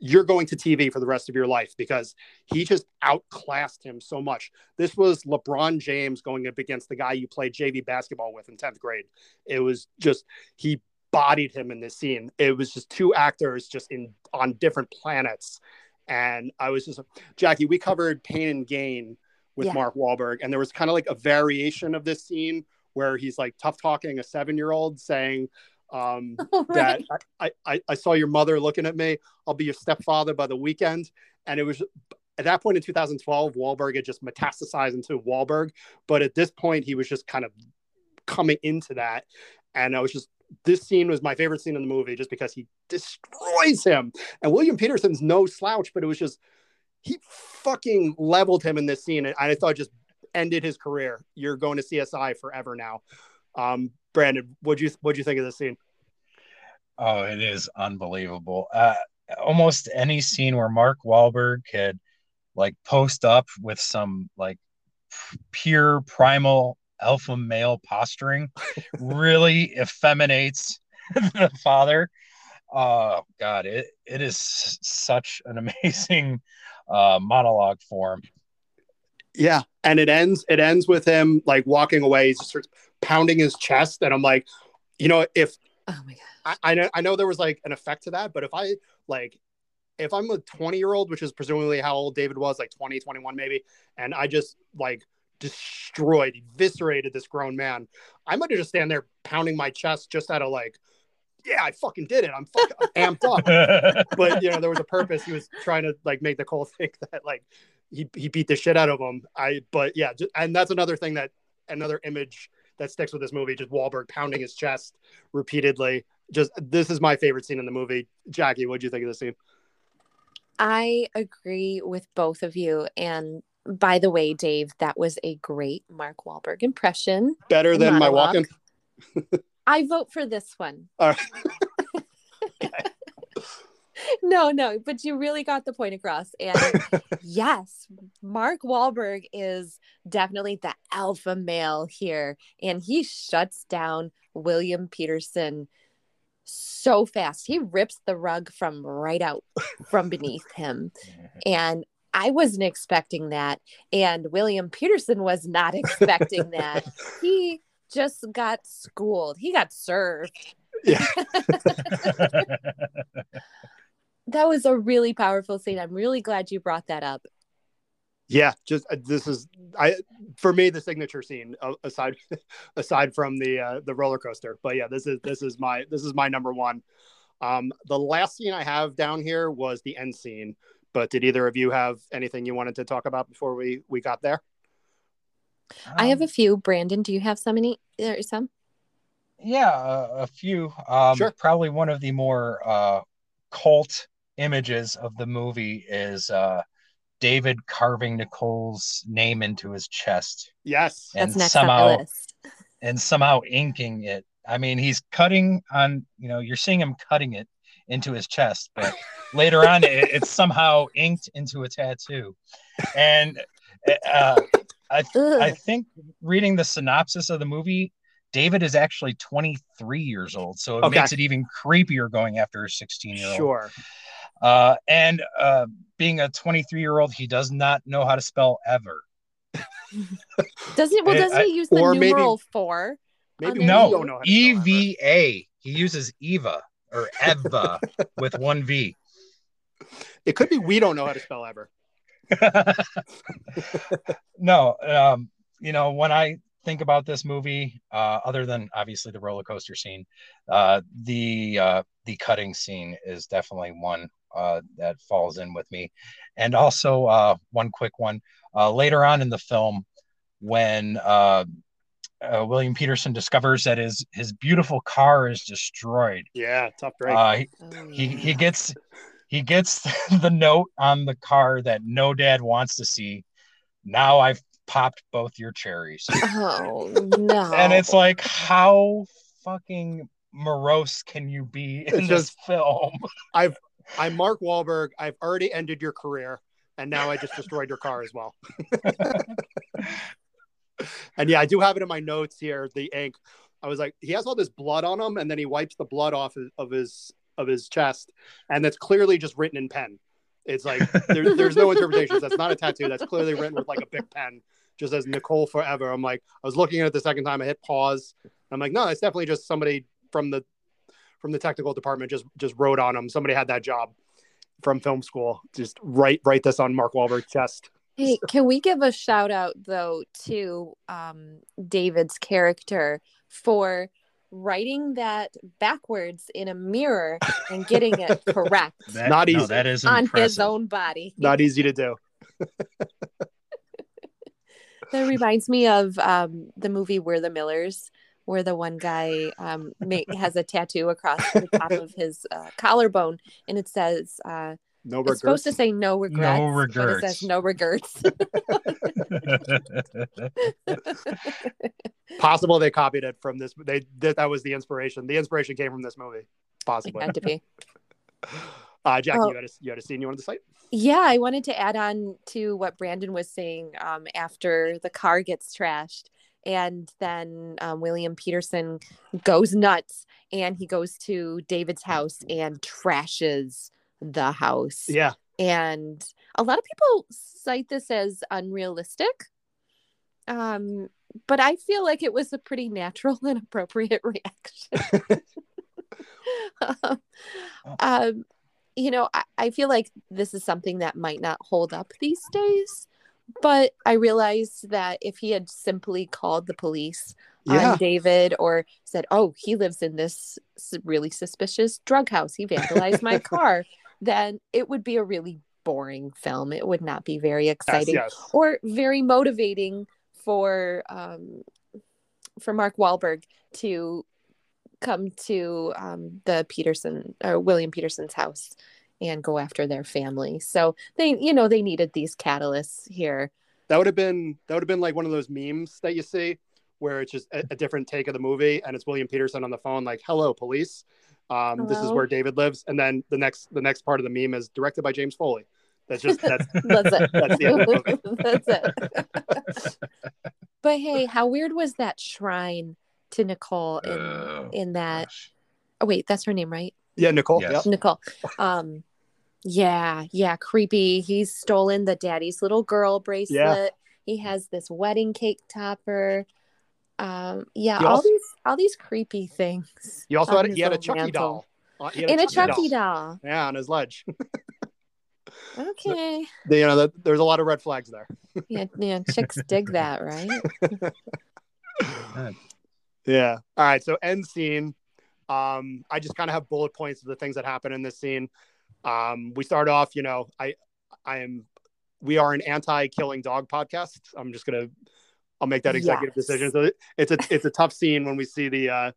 you're going to TV for the rest of your life because he just outclassed him so much. This was LeBron James going up against the guy you played JV basketball with in 10th grade. It was just he bodied him in this scene. It was just two actors just in on different planets. And I was just Jackie, we covered Pain and Gain with Yeah. Mark Wahlberg, and there was kind of like a variation of this scene where he's like tough talking a seven year old saying, um, All that. I, I, I saw your mother looking at me. I'll be your stepfather by the weekend. And it was at that point in 2012, Wahlberg had just metastasized into Wahlberg. But at this point, he was just kind of coming into that. And I was just this scene was my favorite scene in the movie just because he destroys him. And William Petersen's no slouch, but it was just he fucking leveled him in this scene, and I thought just ended his career. You're going to CSI forever now. Um, Brandon, what'd you what'd you think of this scene? Oh, it is unbelievable. Uh, almost any scene where Mark Wahlberg could like post up with some like pure primal alpha male posturing really effeminates the father. Oh God, it it is such an amazing uh, monologue form. Yeah, and it ends it ends with him like walking away. He just starts pounding his chest, and I'm like, you know, if Oh my god. I, I know I know there was like an effect to that, but if I like if I'm a 20 year old, which is presumably how old David was, like 20, 21 maybe, and I just like destroyed, eviscerated this grown man, I might have just stand there pounding my chest just out of like, yeah, I fucking did it. I'm fucking amped up. But you know, there was a purpose. He was trying to like make Nicole think that like he he beat the shit out of him. I but yeah, just, and that's another thing that another image that sticks with this movie, just Wahlberg pounding his chest repeatedly. Just this is my favorite scene in the movie. Jackie, what do you think of this scene? I agree with both of you. And by the way, Dave, that was a great Mark Wahlberg impression. Better than my Walken. I vote for this one. All right. no, no, but you really got the point across. And yes, Mark Wahlberg is definitely the alpha male here, and he shuts down William Petersen so fast. He rips the rug from right out from beneath him. And I wasn't expecting that. And William Petersen was not expecting that. He just got schooled, he got served. Yeah. That was a really powerful scene. I'm really glad you brought that up. Yeah, just uh, this is I for me the signature scene uh, aside aside from the uh, the roller coaster. But yeah, this is this is my this is my number one. Um, the last scene I have down here was the end scene. But did either of you have anything you wanted to talk about before we we got there? I have a few. Brandon, do you have some? Any or some? Yeah, a, a few. Um, Sure. Probably one of the more uh, cult images of the movie is uh, David carving Nicole's name into his chest Yes. and That's next somehow on the list. and somehow inking it. I mean, he's cutting on. You know, you're seeing him cutting it into his chest, but later on, it, it's somehow inked into a tattoo. And uh, I Ugh. I think reading the synopsis of the movie, David is actually 23 years old, so it Okay. makes it even creepier going after a 16 year old. Sure. Uh, and uh, being a 23 year old, he does not know how to spell ever. Doesn't well? Doesn't I- he use the or maybe- numeral four? Maybe On we there? don't No, know how to E spell V A. He uses Eva or Eva with one V. It could be we don't know how to spell ever. no, um, you know, when I think about this movie, uh, other than obviously the roller coaster scene, uh, the uh, the cutting scene is definitely one uh, that falls in with me. And also uh, one quick one uh, later on in the film, when uh, uh, William Petersen discovers that his his beautiful car is destroyed, Yeah, tough break. uh, he, Oh, he yeah. he gets he gets the note on the car that no dad wants to see. Now I've popped both your cherries. Oh no! And it's like, how fucking morose can you be in It's this just- film? I'm Mark Wahlberg. I've already ended your career, and now I just destroyed your car as well. and yeah, I do have it in my notes here. The ink. I was like, he has all this blood on him, and then he wipes the blood off of- his of his chest, and that's clearly just written in pen. It's like there, there's no interpretations. That's not a tattoo. That's clearly written with like a big pen, just as Nicole forever. I'm like, I was looking at it the second time. I hit pause. I'm like, no, it's definitely just somebody from the from the technical department just just wrote on him. Somebody had that job from film school. Just write write this on Mark Wahlberg's chest. Hey, can we give a shout out though to um, David's character for writing that backwards in a mirror and getting it correct That, Not no, easy. that is on impressive. his own body? Not easy to do. That reminds me of um, the movie We're the Millers, where the one guy um, ma- has a tattoo across the top of his uh, collarbone, and it says, uh, No "It's supposed to say no regrets." But it regrets. says no regrets. Possible they copied it from this. They that, that was the inspiration. The inspiration came from this movie. It Possibly. had to be. Uh, Jackie, Oh. you had a you had a scene you wanted to cite? Yeah, I wanted to add on to what Brandon was saying um, after the car gets trashed. And then um, William Petersen goes nuts and he goes to David's house and trashes the house. Yeah. And a lot of people cite this as unrealistic. Um, but I feel like it was a pretty natural and appropriate reaction. um, um, you know, I, I feel like this is something that might not hold up these days. But I realized that if he had simply called the police Yeah. on David or said, "Oh, he lives in this really suspicious drug house. He vandalized my car," then it would be a really boring film. It would not be very Yes, exciting yes. or very motivating for um, for Mark Wahlberg to come to um, the Petersen or William Petersen's house and go after their family. So they, you know, they needed these catalysts here. That would have been that would have been like one of those memes that you see where it's just a, a different take of the movie and it's William Petersen on the phone like, "Hello, police. Um, this is where David lives." And then the next the next part of the meme is directed by James Foley. That's just that's That's it. That's the end of the That's it. but hey, how weird was that shrine to Nicole in Oh, in that? gosh. Oh wait, that's her name, right? yeah, Nicole. Yes. Yep. Nicole. Um, yeah, yeah, creepy. He's stolen the daddy's little girl bracelet. He has this wedding cake topper. Um, yeah, He all also- these all these creepy things. You also had his he had a little Chucky mantle. doll. Uh, he had And a Chucky Chucky doll. Yeah, on his ledge. Okay. you know, that, there's a lot of red flags there. Yeah, yeah, chicks dig that, right? Yeah. All right. So end scene. Um, I just kind of have bullet points of the things that happen in this scene. Um, we start off, you know, I I am we are an anti-killing dog podcast. I'm just gonna I'll make that executive Yes. decision. So it's a it's a tough scene when we see the uh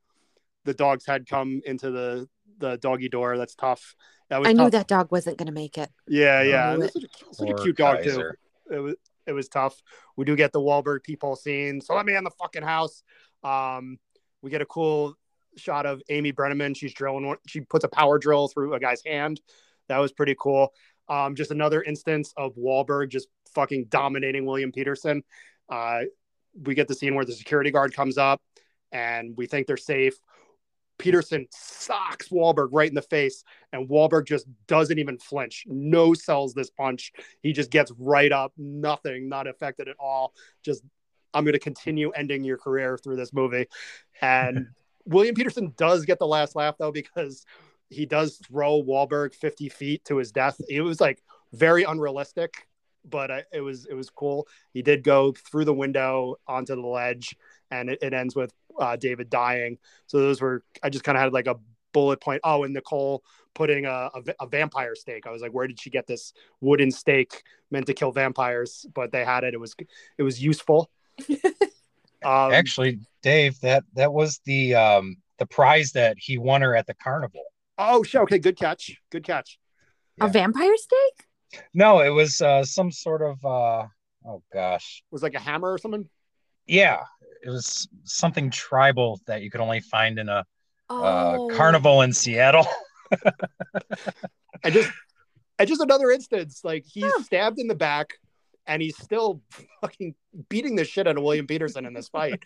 the dog's head come into the the doggy door. That's tough. That was I knew that dog wasn't gonna make it. Yeah, yeah. it. Such, a, such a cute dog too it was it was tough. We do get the Wahlberg people scene. So let me in the fucking house. Um, we get a cool shot of Amy Brenneman. She's drilling. one- She puts a power drill through a guy's hand. That was pretty cool. Um, just another instance of Wahlberg just fucking dominating William Petersen. Uh, we get the scene where the security guard comes up, and we think they're safe. Petersen socks Wahlberg right in the face, and Wahlberg just doesn't even flinch. No sells this punch. He just gets right up, nothing, not affected at all. Just, I'm going to continue ending your career through this movie. And William Petersen does get the last laugh, though, because he does throw Wahlberg 50 feet to his death. It was like very unrealistic, but I, it was it was cool. He did go through the window onto the ledge, and it, it ends with uh, David dying. So those were I just kind of had like a bullet point. Oh, and Nicole putting a, a, a vampire stake. I was like, where did she get this wooden stake meant to kill vampires? But they had it. It was it was useful. Um, Actually, Dave, that that was the um the prize that he won her at the carnival. Oh, shit. Okay, good catch. Good catch. Yeah. A vampire steak? No, it was uh some sort of uh oh gosh. It was like a hammer or something. Yeah, it was something tribal that you could only find in a uh, Oh. carnival in Seattle. and just and just another instance like he's Huh. stabbed in the back and he's still fucking beating the shit out of william petersen in this fight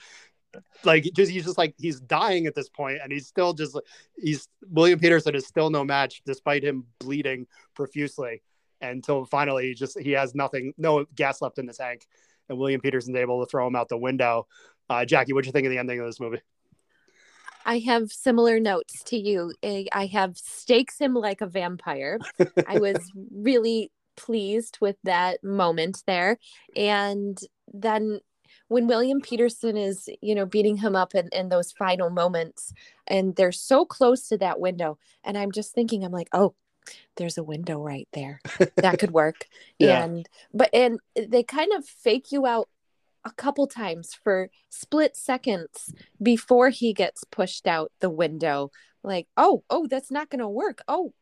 like just he's just like he's dying at this point and he's still just he's william petersen is still no match despite him bleeding profusely until finally he just he has nothing no gas left in the tank and william petersen's able to throw him out the window uh, jackie what'd you think of the ending of this movie I have similar notes to you. I I have stakes him like a vampire. I was really pleased with that moment there. And then when William Petersen is, you know, beating him up in, in those final moments, and they're so close to that window. And I'm just thinking, I'm like, oh, there's a window right there. That could work. Yeah. And but and they kind of fake you out a couple times for split seconds before he gets pushed out the window. Like, oh, oh, that's not going to work. Oh,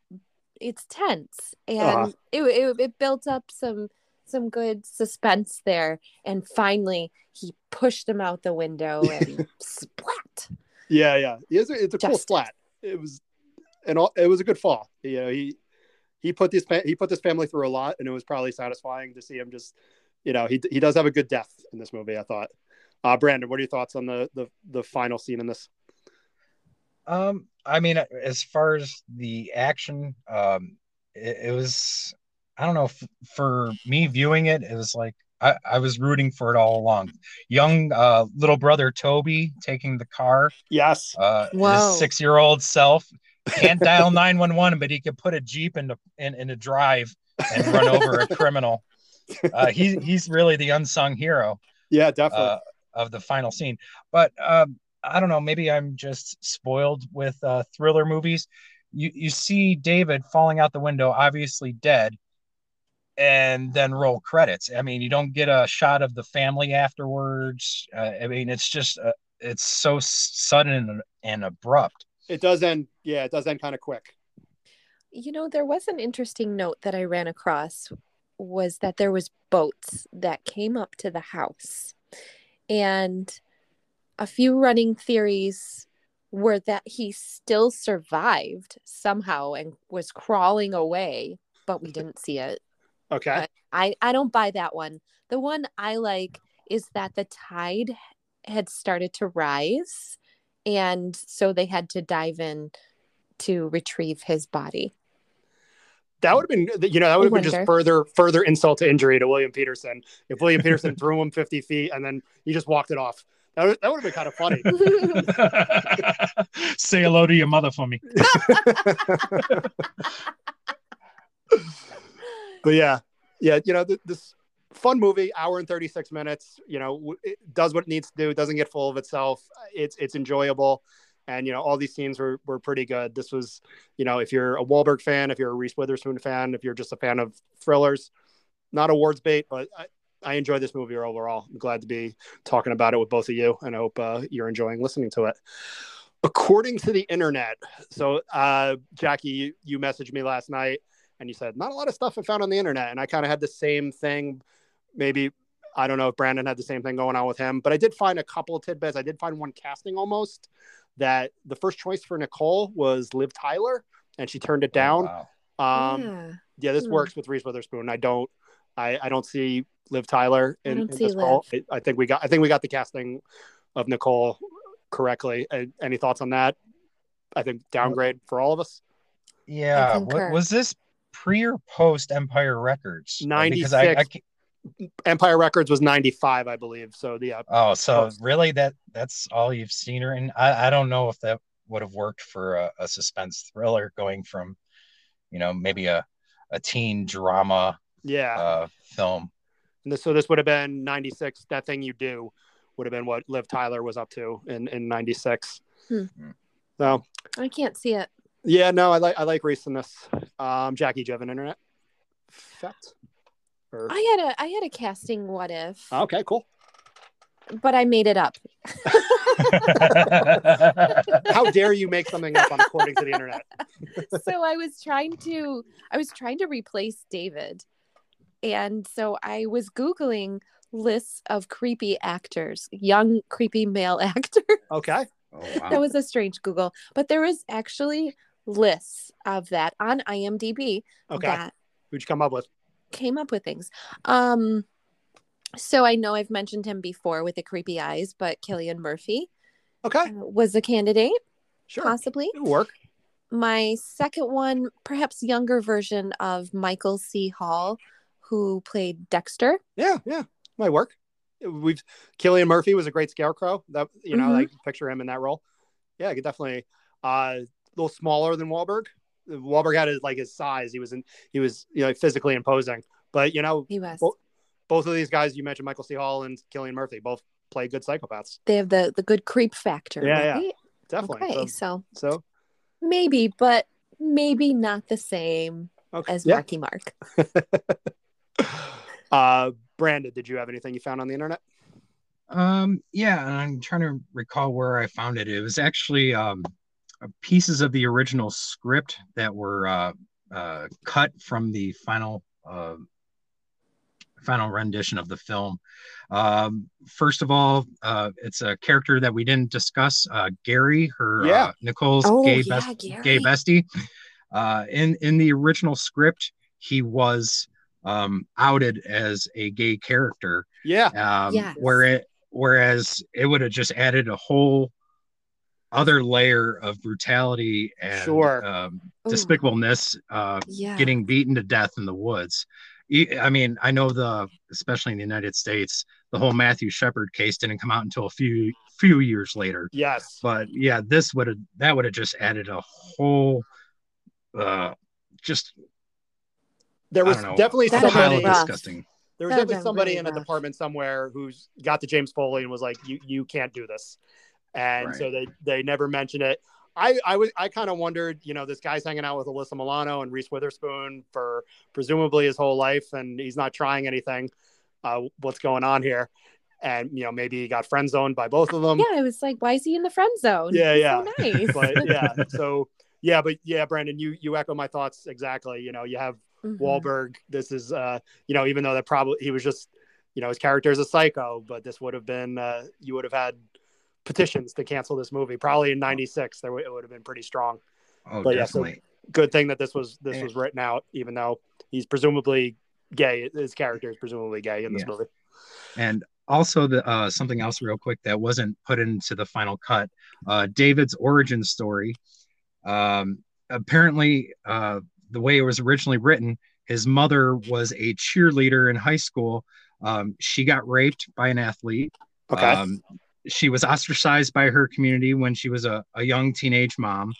it's tense, and Uh-huh. it, it it built up some some good suspense there. And finally, he pushed him out the window and splat. Yeah, yeah. It's a, it's a cool Justice. splat. It was, and all, it was a good fall. You know, he he put this he put this family through a lot, and it was probably satisfying to see him just, you know, he he does have a good death in this movie. I thought. Uh, Brandon, what are your thoughts on the the the final scene in this? Um, I mean, as far as the action, um, it, it was, I don't know, f- for me viewing it, it was like I, I was rooting for it all along. Young uh, little brother Toby taking the car, Yes. uh, his six-year-old self can't dial 911, but he can put a jeep into in, in a drive and run over a criminal. Uh, he, he's really the unsung hero Yeah, definitely. uh, of the final scene. But um, I don't know. Maybe I'm just spoiled with uh, thriller movies. You you see David falling out the window, obviously dead, and then roll credits. I mean, you don't get a shot of the family afterwards. Uh, I mean, it's just uh, it's so sudden and, and abrupt. it does end. Yeah, it does end kind of quick. You know, there was an interesting note that I ran across was that there was boats that came up to the house. And a few running theories were that he still survived somehow and was crawling away, but we didn't see it. Okay. But- I I don't buy that one. The one I like is that the tide had started to rise and so they had to dive in to retrieve his body. That would have been, you know, that would have been just further further insult to injury to William Petersen if William Petersen threw him 50 feet and then he just walked it off. That would, that would have been kind of funny. Say hello to your mother for me. but yeah, yeah, you know, th- this fun movie, hour and 36 minutes, you know, it does what it needs to do. It doesn't get full of itself. It's, it's enjoyable. And, you know, all these scenes were, were pretty good. This was, you know, if you're a Wahlberg fan, if you're a Reese Witherspoon fan, if you're just a fan of thrillers, not awards bait, but I, I enjoyed this movie overall. I'm glad to be talking about it with both of you, and I hope uh, you're enjoying listening to it. According to the internet, so uh, Jackie, you, you messaged me last night and you said not a lot of stuff I found on the internet, and I kind of had the same thing. Maybe I don't know if Brandon had the same thing going on with him, but I did find a couple of tidbits. I did find one casting almost that the first choice for Nicole was Liv Tyler, and she turned it down. Oh, wow. Um, yeah. yeah, this Hmm. works with Reese Witherspoon. I don't, I, I don't see Liv Tyler I in, don't in see this role. I, I think we got, I think we got the casting of Nicole correctly. Uh, any thoughts on that? I think downgrade for all of us. Yeah. What, was this pre or post Empire Records? Uh, Because I, I Empire Records was 95, I believe. So yeah, Oh, so Post. really that that's all you've seen her in? I, I don't know if that would have worked for a, a suspense thriller going from, you know, maybe a, a teen drama yeah. uh, film. And this, so this would have been 96. That thing you do would have been what Liv Tyler was up to in, in 96. Hmm. So I can't see it. Yeah, no, I like, I like Reese this. Um, Jackie, do you have an internet? Fact? Or, I had a I had a casting what if, okay, cool. but I made it up. How dare you make something up on according to the internet? so I was trying to I was trying to replace David. And so I was googling lists of creepy actors, young creepy male actor. Okay. Oh, that was a strange Google, but there was actually lists of that on IMDb Okay. Who'd you come up with? came up with things. Um so I know I've mentioned him before with the creepy eyes, but Cillian Murphy Okay. uh, was a candidate Sure. possibly. It'll work. my second one, perhaps younger version of Michael C. Hall, who played Dexter. Yeah. Yeah. Might work. We've Cillian Murphy was a great scarecrow. That you know, Mhm. like picture him in that role. Yeah, I could definitely uh little smaller than Wahlberg. Wahlberg had his like his size. He was in he was you know physically imposing. But you know, He was. Well- both of these guys you mentioned, Michael C. Hall and Cillian Murphy, both play good psychopaths. they have the the good creep factor. Yeah, yeah. Definitely. Okay, So, so so maybe, but maybe not the same okay. as yeah. Marky Mark. uh Brandon, did you have anything you found on the internet? Um, yeah, and I'm trying to recall where I found it. It was actually um, pieces of the original script that were uh, uh, cut from the final uh, final rendition of the film. Um, first of all, uh, it's a character that we didn't discuss. Uh, Gary, her Yeah. uh, Nicole's Oh, gay, yeah, best, Gary. gay bestie. Uh, in in the original script, he was um, outed as a gay character. Yeah. Um, Yes. Where it whereas it would have just added a whole other layer of brutality and Sure. um, despicableness uh, yeah. getting beaten to death in the woods. I mean, I know the, especially in the United States, the whole Matthew Shepard case didn't come out until a few few years later. Yes. But yeah, this would have that would have just added a whole, uh, just There was know, definitely somebody. disgusting. There was definitely somebody really in a rough. department somewhere who's got to James Foley and was like, "You you can't do this," and Right. so they they never mentioned it. I I was I kind of wondered, you know, this guy's hanging out with Alyssa Milano and Reese Witherspoon for presumably his whole life, and he's not trying anything. Uh, what's going on here? And you know, maybe he got friend zoned by both of them. yeah, I was like, why is he in the friend zone? Yeah, He's yeah. So nice. But yeah, so yeah, but yeah, Brandon, you you echo my thoughts exactly. You know, you have Mhm. Wahlberg. This is, uh, you know, even though that probably he was just, you know, his character is a psycho, but this would have been, uh, you would have had petitions to cancel this movie. Probably in '96, there w- it would have been pretty strong. Oh, But yeah, so- Good thing that this was this Yeah. was written out, even though he's presumably gay. His character is presumably gay in this Yeah. movie. And also the uh, something else real quick that wasn't put into the final cut. Uh, David's origin story. Um, apparently, uh, the way it was originally written, his mother was a cheerleader in high school. Um, she got raped by an athlete. Okay. Um, she was ostracized by her community when she was a, a young teenage mom.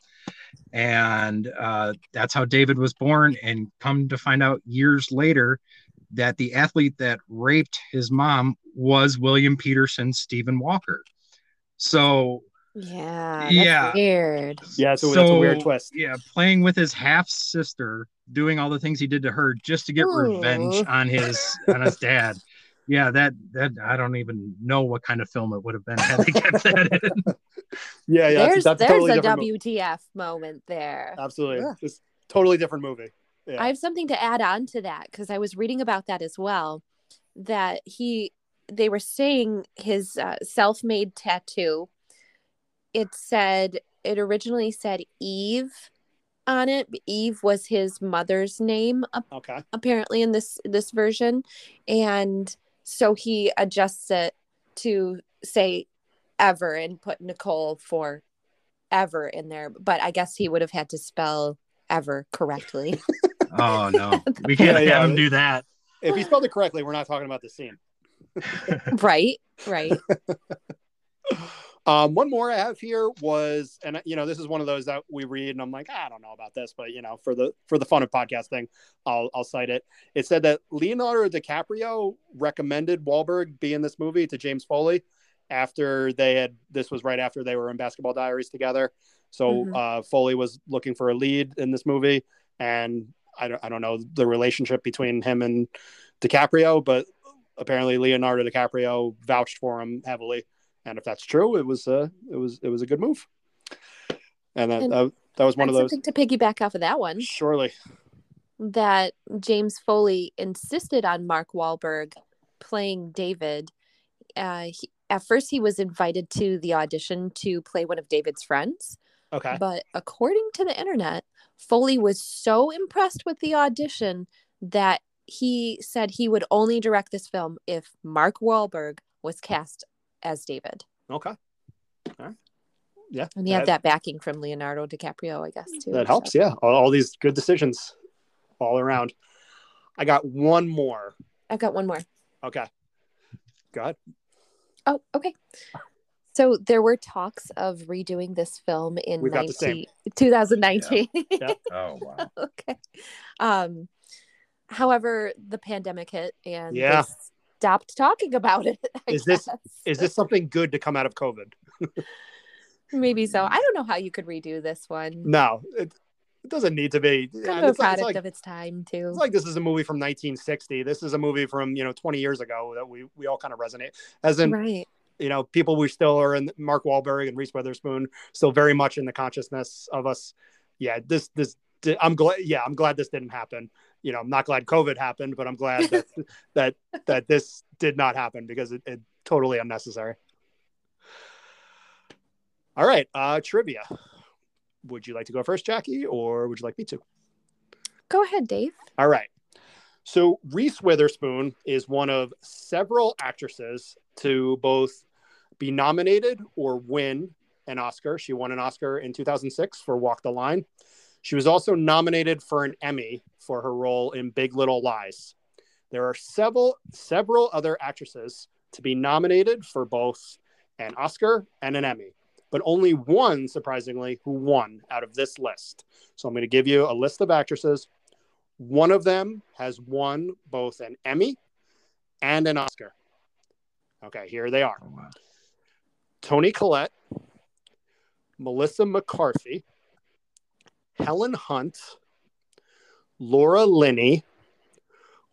And uh, that's how David was born. And come to find out years later that the athlete that raped his mom was William Petersen, Stephen Walker. So, Yeah. That's Yeah. Weird. yeah, so, that's a weird twist. Yeah, playing with his half sister, doing all the things he did to her just to get Ooh. revenge on his on his dad. Yeah, that that I don't even know what kind of film it would have been had they kept that in. Yeah, yeah, there's that's, that's a there's totally a different mo- WTF moment there. Absolutely, Ugh. it's totally different movie. Yeah. I have something to add on to that because I was reading about that as well. That he, they were saying his uh, self-made tattoo. It said it originally said Eve on it. Eve was his mother's name, Okay. apparently in this this version, and so he adjusts it to say ever and put Nicole for ever in there. But I guess he would have had to spell ever correctly. Oh no, we can't Yeah, yeah. have him do that. If he spelled it correctly, we're not talking about the scene. right right Um, one more I have here was, and you know, this is one of those that we read, and I'm like, I don't know about this, but you know, for the for the fun of podcasting, I'll I'll cite it. It said that Leonardo DiCaprio recommended Wahlberg be in this movie to James Foley after they had. This was right after they were in Basketball Diaries together. So Mhm. uh, Foley was looking for a lead in this movie, and I don't I don't know the relationship between him and DiCaprio, but apparently Leonardo DiCaprio vouched for him heavily and if that's true, it was uh, it was it was a good move. And that And that, that was one of those. to piggyback off of that one Surely, that James Foley insisted on Mark Wahlberg playing David. Uh, he, at first, he was invited to the audition to play one of David's friends, okay. but according to the internet, Foley was so impressed with the audition that he said he would only direct this film if Mark Wahlberg was cast as David. Okay. All right. Yeah, And he had that backing from Leonardo DiCaprio, I guess, too. that so. helps. Yeah, all, all these good decisions, all around. I got one more. I've got one more. Okay. Go ahead. Oh, okay. So there were talks of redoing this film in We've got the 19, same. 2019. Oh wow. okay. Um, however, the pandemic hit and they Yeah. Stopped talking about it. I Is this- Is this something good to come out of COVID? maybe so? I don't know how you could redo this one. No, it, it doesn't need to be. Kind Yeah, of a it's, like, it's product like of its time too. it's like this is a movie from 1960. This is a movie from you know 20 years ago that we we all kind of resonate. As in, right. you know, people we still are in Mark Wahlberg and Reese Witherspoon still very much in the consciousness of us. Yeah, this this I'm glad. Yeah, I'm glad this didn't happen. You know, I'm not glad COVID happened, but I'm glad that that that this did not happen because it, it totally unnecessary. All right, uh, trivia. Would you like to go first, Jackie, or would you like me to? Go ahead, Dave. All right. So Reese Witherspoon is one of several actresses to both be nominated or win an Oscar. She won an Oscar in 2006 for Walk the Line. She was also nominated for an Emmy for her role in Big Little Lies. There are several several other actresses to be nominated for both an Oscar and an Emmy, but only one, surprisingly, who won out of this list. So I'm going to give you a list of actresses. One of them has won both an Emmy and an Oscar. Okay, here they are. Oh. Toni Collette, Melissa McCarthy, Helen Hunt, Laura Linney,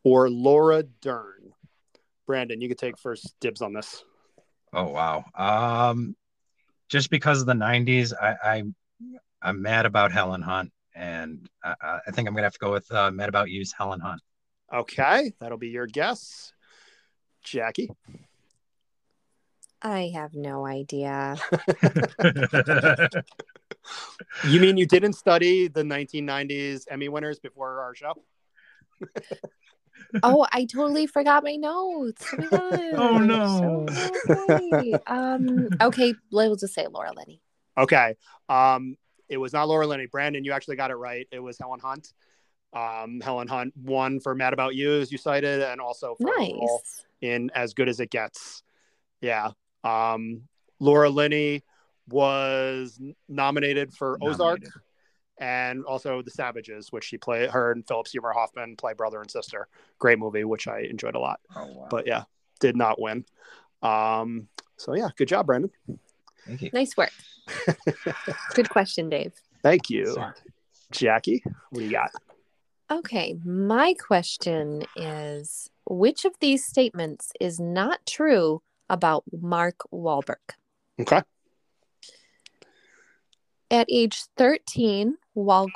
or Laura Dern. Brandon, you could take first dibs on this. Oh wow. Um just because of the 90s, I, I I'm mad about Helen Hunt, and I, I think I'm gonna have to go with uh, mad about you's Helen Hunt. Okay, that'll be your guess, Jackie. I have no idea. you mean you didn't study the 1990s Emmy winners before our show? oh, I totally forgot my notes. Oh, oh no. okay. Um, okay, we'll just say Laura Linney. Okay. Um, it was not Laura Linney. Brandon, you actually got it right. It was Helen Hunt. Um, Helen Hunt won for Mad About You, as you cited, and also for nice. in As Good as It Gets. Yeah. Um, Laura Linney was nominated for nominated. Ozark and also The Savages, which she played. Her and Philip Seymour Hoffman play brother and sister. Great movie, which I enjoyed a lot. Oh, wow. But yeah, did not win. Um, so yeah, good job, Brandon. Thank you. Nice work. good question, Dave. Thank you, Sorry. Jackie. What do you got? Okay, my question is: Which of these statements is not true about Mark Wahlberg. Okay. At age 13, Wal-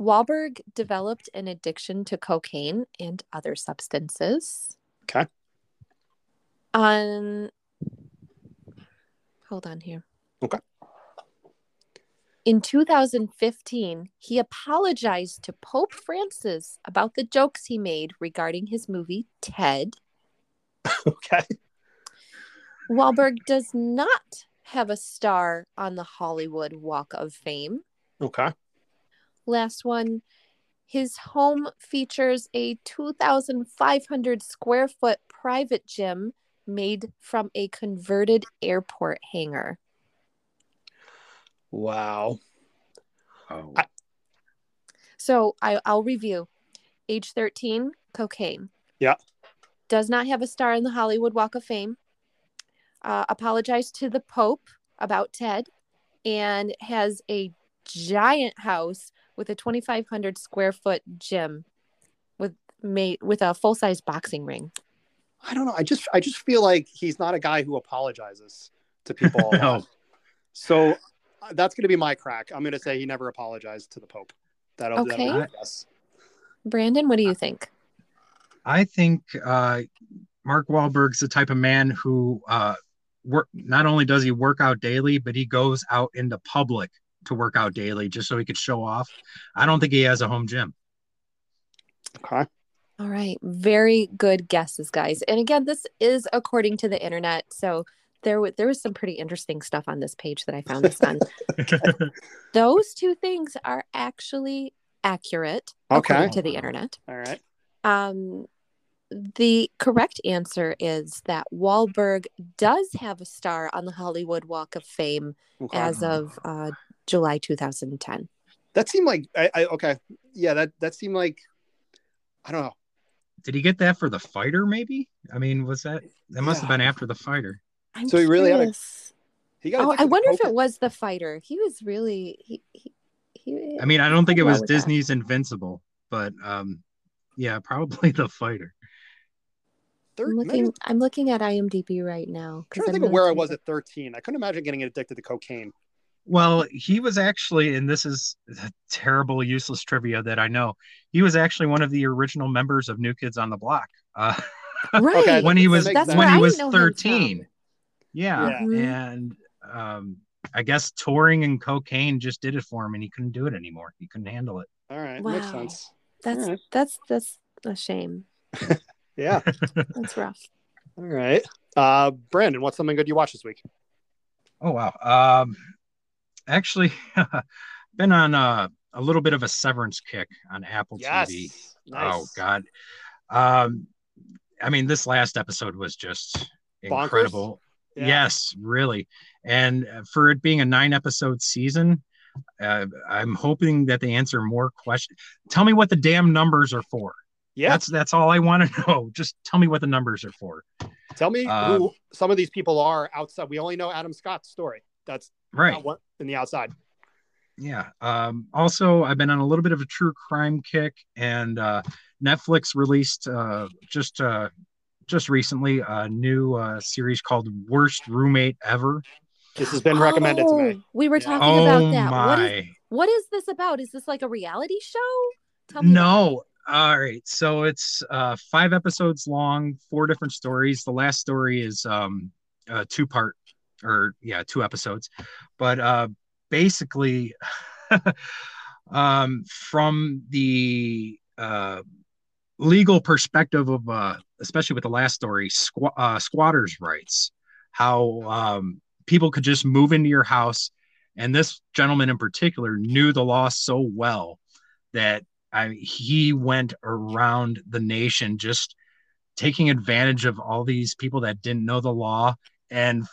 Wahlberg developed an addiction to cocaine and other substances. Okay. On hold on here. Okay. In 2015, he apologized to Pope Francis about the jokes he made regarding his movie Ted. okay. Wahlberg does not have a star on the Hollywood Walk of Fame. Okay. Last one. His home features a 2,500 square foot private gym made from a converted airport hangar. Wow. Oh. I- so I, I'll review. Age 13, cocaine. Yeah. Does not have a star in the Hollywood Walk of Fame uh, apologized to the Pope about Ted and has a giant house with a 2,500 square foot gym with made with a full size boxing ring. I don't know. I just I just feel like he's not a guy who apologizes to people. no. So uh, that's going to be my crack. I'm going to say he never apologized to the Pope. That'll, okay. That'll Brandon, what do you think? I think uh, Mark Wahlberg's the type of man who uh, work not only does he work out daily, but he goes out into public to work out daily just so he could show off. I don't think he has a home gym. Okay. All right. Very good guesses, guys. And again, this is according to the internet. So there, w- there was some pretty interesting stuff on this page that I found this on. Those two things are actually accurate okay. according to the internet. All right. Um, the correct answer is that Wahlberg does have a star on the Hollywood Walk of Fame okay. as of uh, July 2010. That seemed like I, I, okay, yeah that that seemed like I don't know. Did he get that for the fighter? Maybe. I mean, was that that must yeah. have been after the fighter? I'm so he really had a. He got oh, I wonder if it was the fighter. He was really he. he, he I mean, I don't think it was Disney's that. Invincible, but um, yeah, probably the fighter. Thir- I'm maybe- looking. I'm looking at IMDb right now. I'm 'cause trying to I'm think of where I was at 13. I couldn't imagine getting addicted to cocaine. Well, he was actually, and this is terrible, useless trivia that I know. He was actually one of the original members of New Kids on the Block. Uh, Right. Okay, when he was—that's when he I was 13. from. Yeah. Yeah. Mhm. And um, I guess touring and cocaine just did it for him and he couldn't do it anymore. He couldn't handle it. All right, makes sense. That's Alright. that's that's a shame. Yeah. That's rough. All right. Uh, Brandon, what's something good you watched this week? Oh wow. Um actually been on uh, a little bit of a severance kick on Apple TV. Nice. Oh god. Um I mean this last episode was just Bonkers? incredible. Yeah. Yes, really. And uh, for it being a 9 episode season, uh, I'm hoping that they answer more questions. Tell me what the damn numbers are for. Yeah. That's that's all I want to know. Just tell me what the numbers are for. Tell me Um, who some of these people are outside. We only know Adam Scott's story. That's Right. what in the outside. yeah um also i've been on a little bit of a true crime kick and uh netflix released uh just uh just recently a new uh series called worst roommate ever This has been recommended to me. Oh, We were Yeah. talking oh about that. my What is what is this about? Is this like a reality show? Tell me. no all right so it's uh five episodes long four different stories. The last story is um a two part or yeah two episodes. But uh basically um from the uh legal perspective of uh especially with the last story squ- uh, squatters rights how um people could just move into your house. And this gentleman in particular knew the law so well that I, he went around the nation just taking advantage of all these people that didn't know the law and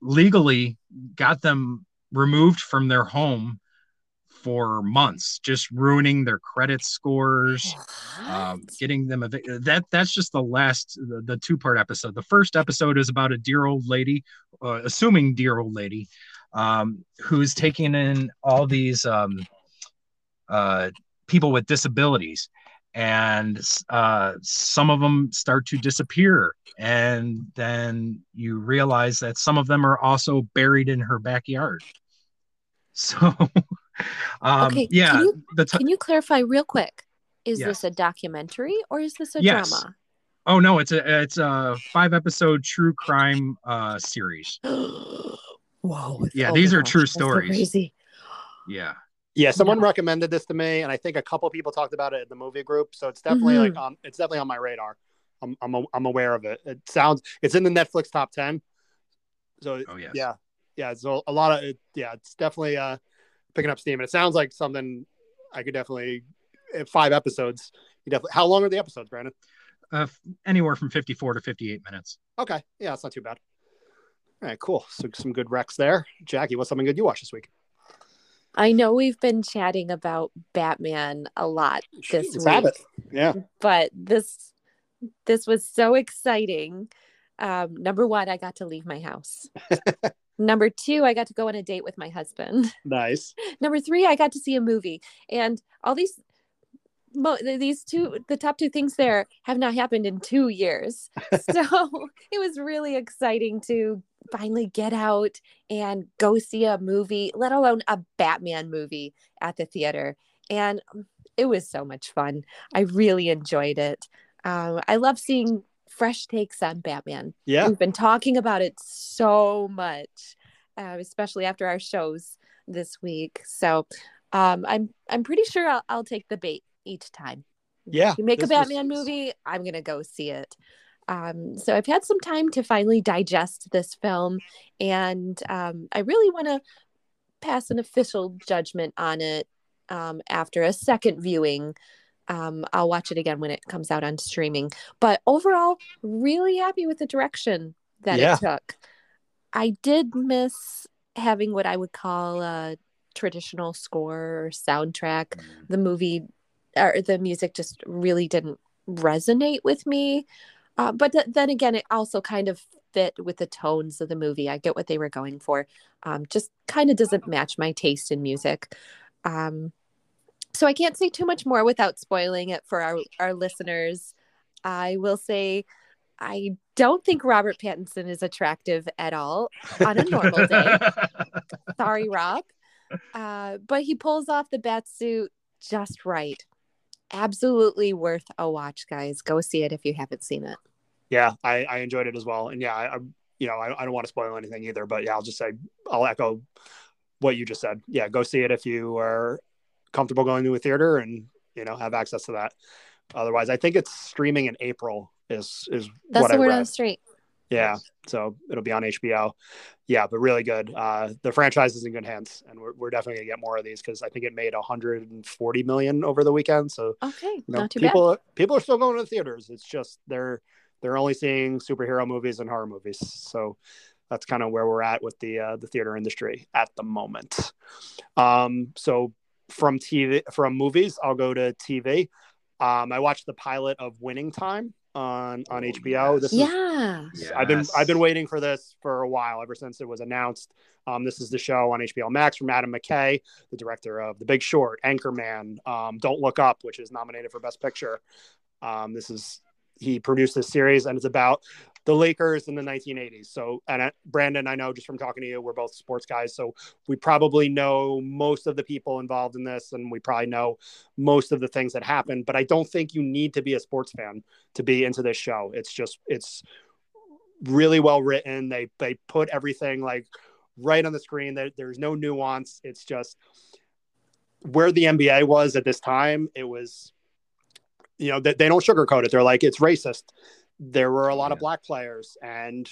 legally got them removed from their home for months, just ruining their credit scores, um, getting them evic- that that's just the last the, the two part episode. The first episode is about a dear old lady, uh, assuming dear old lady, um, who's taking in all these um, uh, people with disabilities and uh, some of them start to disappear and then you realize that some of them are also buried in her backyard so um Okay, yeah can you- t- Can you clarify real quick? Is Yes. this a documentary or is this a Yes. drama? oh no it's a it's a five episode true crime uh series Whoa! Yeah, oh these are gosh, true so stories. crazy. yeah Yeah, someone No. recommended this to me, and I think a couple people talked about it in the movie group. So it's definitely Mm-hmm. like on. It's definitely on my radar. I'm I'm a, I'm aware of it. It sounds. It's in the Netflix top ten. So oh yes yeah, yeah. So a lot of it. Yeah, it's definitely uh picking up steam, and it sounds like something I could definitely. Five episodes. You definitely. How long are the episodes, Brandon? uh, anywhere from 54 to 58 minutes Okay, yeah, it's not too bad. All right, cool. So some good recs there. Jackie, what's something good you watched this week? I know we've been chatting about Batman a lot this Let's week. Yeah. but this this was so exciting um number one i got to leave my house number two i got to go on a date with my husband Nice. number three i got to see a movie and all these mo- these two the top two things there have not happened in two years so it was really exciting to finally get out and go see a movie let alone a batman movie at the theater. And it was so much fun. I really enjoyed it. Um, i love seeing fresh takes on batman. Yeah. we've been talking about it so much uh, especially after our shows this week. So um, i'm i'm pretty sure I'll, I'll take the bait each time. Yeah. you make a this was- batman movie i'm gonna go see it um, so i've had some time to finally digest this film and um, i really want to pass an official judgment on it um, after a second viewing. Um, i'll watch it again when it comes out on streaming. But overall really happy with the direction that Yeah. it took. I did miss having what i would call a traditional score or soundtrack the movie or the music just really didn't resonate with me uh, but th- then again it also kind of fit with the tones of the movie i get what they were going for um, just kind of doesn't match my taste in music um, so i can't say too much more without spoiling it for our, our listeners i will say I don't think Robert Pattinson is attractive at all on a normal day. Sorry, Rob. Uh, but he pulls off the bat suit just right. Absolutely worth a watch, guys. Go see it if you haven't seen it. Yeah, I, I enjoyed it as well. And yeah, I, I you know, I, I don't want to spoil anything either, but yeah, I'll just say, I'll echo what you just said. Yeah, go see it if you are comfortable going to a theater and, you know, have access to that. Otherwise, I think it's streaming in April is, is That's what the I word read. on the street. Yeah. So it'll be on HBO. Yeah, but really good. Uh, the franchise is in good hands, and we're, we're definitely gonna get more of these because I think it made 140 million over the weekend. So Okay, you know, not too bad. people people are still going to the theaters. It's just they're they're only seeing superhero movies and horror movies. So that's kind of where we're at with the uh, the theater industry at the moment. Um, so from TV from movies, I'll go to TV. Um, I watched the pilot of Winning Time on on Oh, HBO. This is Yeah. I've been I've been waiting for this for a while, ever since it was announced. Um, this is the show on HBO Max from Adam McKay, the director of The Big Short, Anchorman, um, Don't Look Up, which is nominated for Best Picture. Um, this is he produced this series, and it's about the Lakers in the 1980s. So, and Brandon, I know just from talking to you, we're both sports guys, so we probably know most of the people involved in this, and we probably know most of the things that happened. But I don't think you need to be a sports fan to be into this show. It's just it's really well written. They they put everything like right on the screen. There, there's no nuance. It's just where the NBA was at this time. It was, you know, they, they don't sugarcoat it. They're like it's racist. There were a lot of black players, and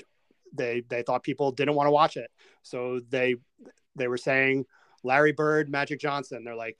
they they thought people didn't want to watch it, so they they were saying Larry Bird, Magic Johnson. They're like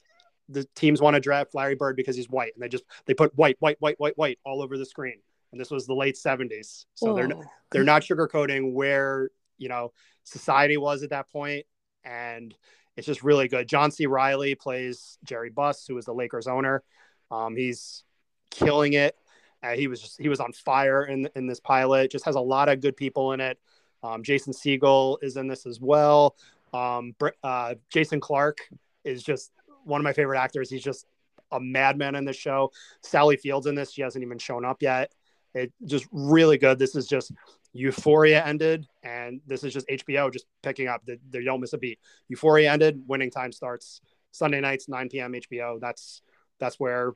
the teams want to draft Larry Bird because he's white, and they just they put white, white, white, white, white all over the screen. And this was the late '70s, so they're Whoa. they're not sugarcoating where you know society was at that point. And it's just really good. John c. Reilly plays jerry buss who is the lakers owner. Um, he's killing it uh, he was just he was on fire in in this pilot just has a lot of good people in it um, jason Segel is in this as well um, uh, jason Clarke is just one of my favorite actors he's just a madman in this show sally Field's in this she hasn't even shown up yet it just really good this is just Euphoria ended, and this is just HBO just picking up. They, they don't miss a beat. Euphoria ended. Winning time starts Sunday nights, 9 p.m. HBO. That's that's where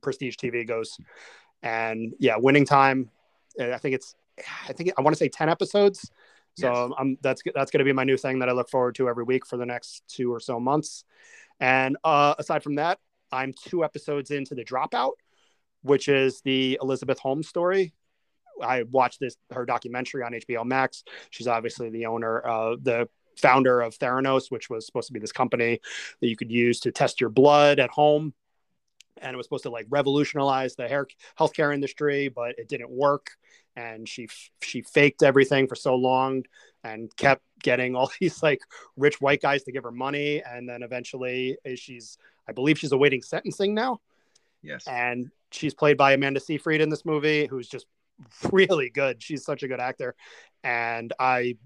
Prestige TV goes. And yeah, winning time. uh, I think it's. I think I want to say 10 episodes. So Yes. I'm that's that's going to be my new thing that I look forward to every week for the next two or so months. And uh, aside from that, I'm two episodes into the Dropout, which is the Elizabeth Holmes story. I watched this her documentary on HBO Max. She's obviously the owner, of the founder of Theranos, which was supposed to be this company that you could use to test your blood at home, and it was supposed to like revolutionize the hair healthcare industry, but it didn't work. And she she faked everything for so long and kept getting all these like rich white guys to give her money, and then eventually eh, she's I believe she's awaiting sentencing now Yes. and she's played by Amanda Seyfried in this movie, who's just really good. She's such a good actor, and I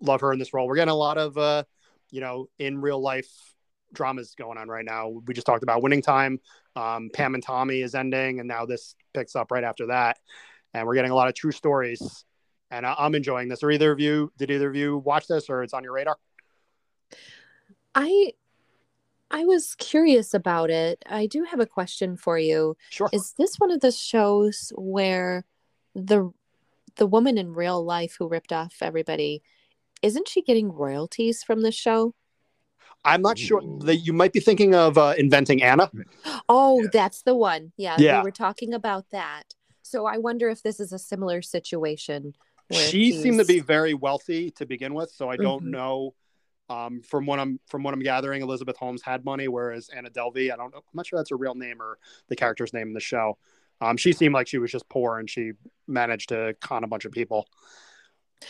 love her in this role. We're getting a lot of, uh, you know, in real life dramas going on right now. We just talked about Winning Time. Um, Pam and Tommy is ending, and now this picks up right after that, and we're getting a lot of true stories. And I- I'm enjoying this. Are either of you? Did either of you watch this, or it's on your radar? I I was curious about it. I do have a question for you. Sure. Is this one of the shows where the the woman in real life who ripped off everybody isn't she getting royalties from the show? I'm not sure. That you might be thinking of uh, inventing Anna. Oh, Yes. that's the one. Yeah, Yeah. we were talking about that. So I wonder if this is a similar situation. where she seemed to be very wealthy to begin with so i don't Mhm. know um, from what i'm from what i'm gathering elizabeth holmes had money whereas anna delvey i don't know i'm not sure that's her real name or the character's name in the show um, she seemed like she was just poor and she managed to con a bunch of people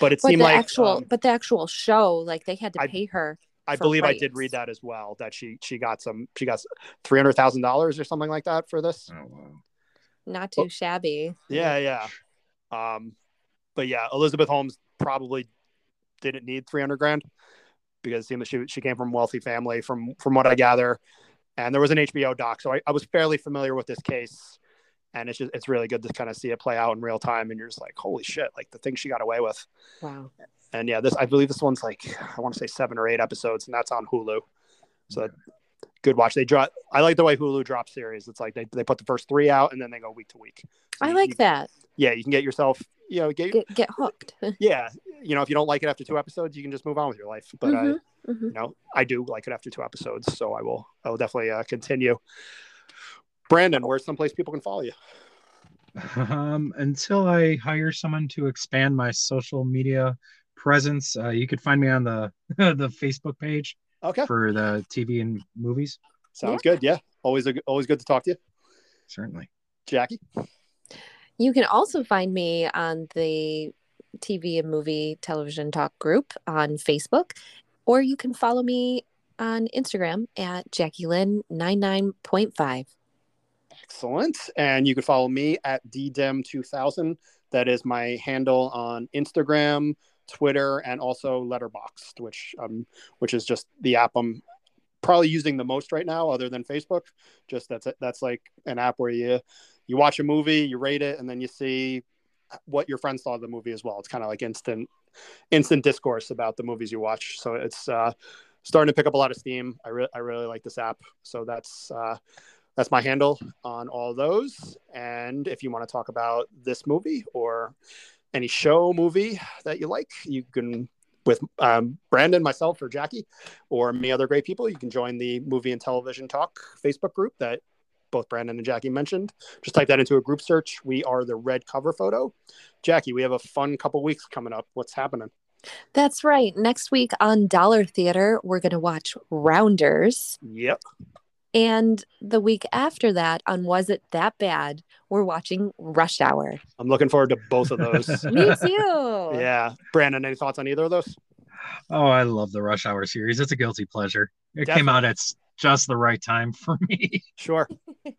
but it But seemed the like actual, um, but the actual show, like they had to I- pay her. I for believe i did read that as well that she she got some she got $300000 or something like that for this Oh wow. Not Oh. too shabby. Yeah, yeah. Um, but yeah, Elizabeth Holmes probably didn't need 300 grand because it seemed that she, she came from a wealthy family from, from what I gather. And there was an HBO doc. So I, I was fairly familiar with this case. and it's just it's really good to kind of see it play out in real time, and you're just like, holy shit, like the thing she got away with. Wow. And yeah, this I believe this one's like I want to say seven or eight episodes, and that's on Hulu. So that, good watch. They drop. I like the way Hulu drops series. It's like they, they put the first three out and then they go week to week. So I you- like you- that. Yeah, you can get yourself. You know, get, Get get hooked. yeah. You know, if you don't like it after two episodes, you can just move on with your life. But I, Mhm, mhm. you know, I do like it after two episodes, so I will. I will definitely uh, continue. Brandon, where's someplace people can follow you? Um, until I hire someone to expand my social media presence, uh, you could find me on the the Facebook page Okay, for the TV and movies. sounds good. Yeah, always a, always good to talk to you, Certainly. Jackie. You can also find me on the TV and movie television talk group on Facebook, or you can follow me on Instagram at Jackie Lynn 99.5. Excellent. And you can follow me at ddem2000. That is my handle on Instagram, Twitter, and also Letterboxd, which um, which is just the app I'm probably using the most right now, other than Facebook. Just that's that's like an app where you you watch a movie, you rate it, and then you see what your friends thought of the movie as well. It's kind of like instant instant discourse about the movies you watch. So it's uh, starting to pick up a lot of steam. I really I really like this app. So that's uh, that's my handle on all those. And if you want to talk about this movie or any show movie that you like, you can with um, Brandon, myself, or Jackie, or many other great people. You can join the Movie and Television Talk Facebook group that both Brandon and Jackie mentioned. Just type that into a group search. We are the red cover photo. Jackie, we have a fun couple weeks coming up. What's happening? That's right. Next week on Dollar Theater, we're going to watch Rounders. Yep. And the week after that, on Was It That Bad, we're watching Rush Hour. I'm looking forward to both of those. Me too. yeah. Brandon, any thoughts on either of those? Oh, I love the Rush Hour series. It's a guilty pleasure. It came out at just the right time for me. Sure.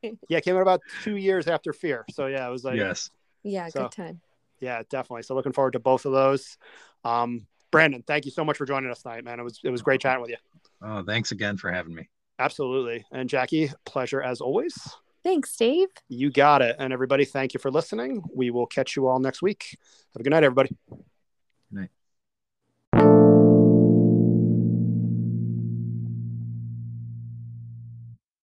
Yeah, it came out about two years after Fear. So yeah, it was like yes. Yeah, So- good time. yeah, definitely. So looking forward to both of those. Um, Brandon, thank you so much for joining us tonight, man. It was it was great chatting with you. Oh, thanks again for having me. Absolutely. And Jackie, pleasure as always. Thanks, Dave. You got it. And everybody, thank you for listening. We will catch you all next week. Have a good night, everybody. Good night.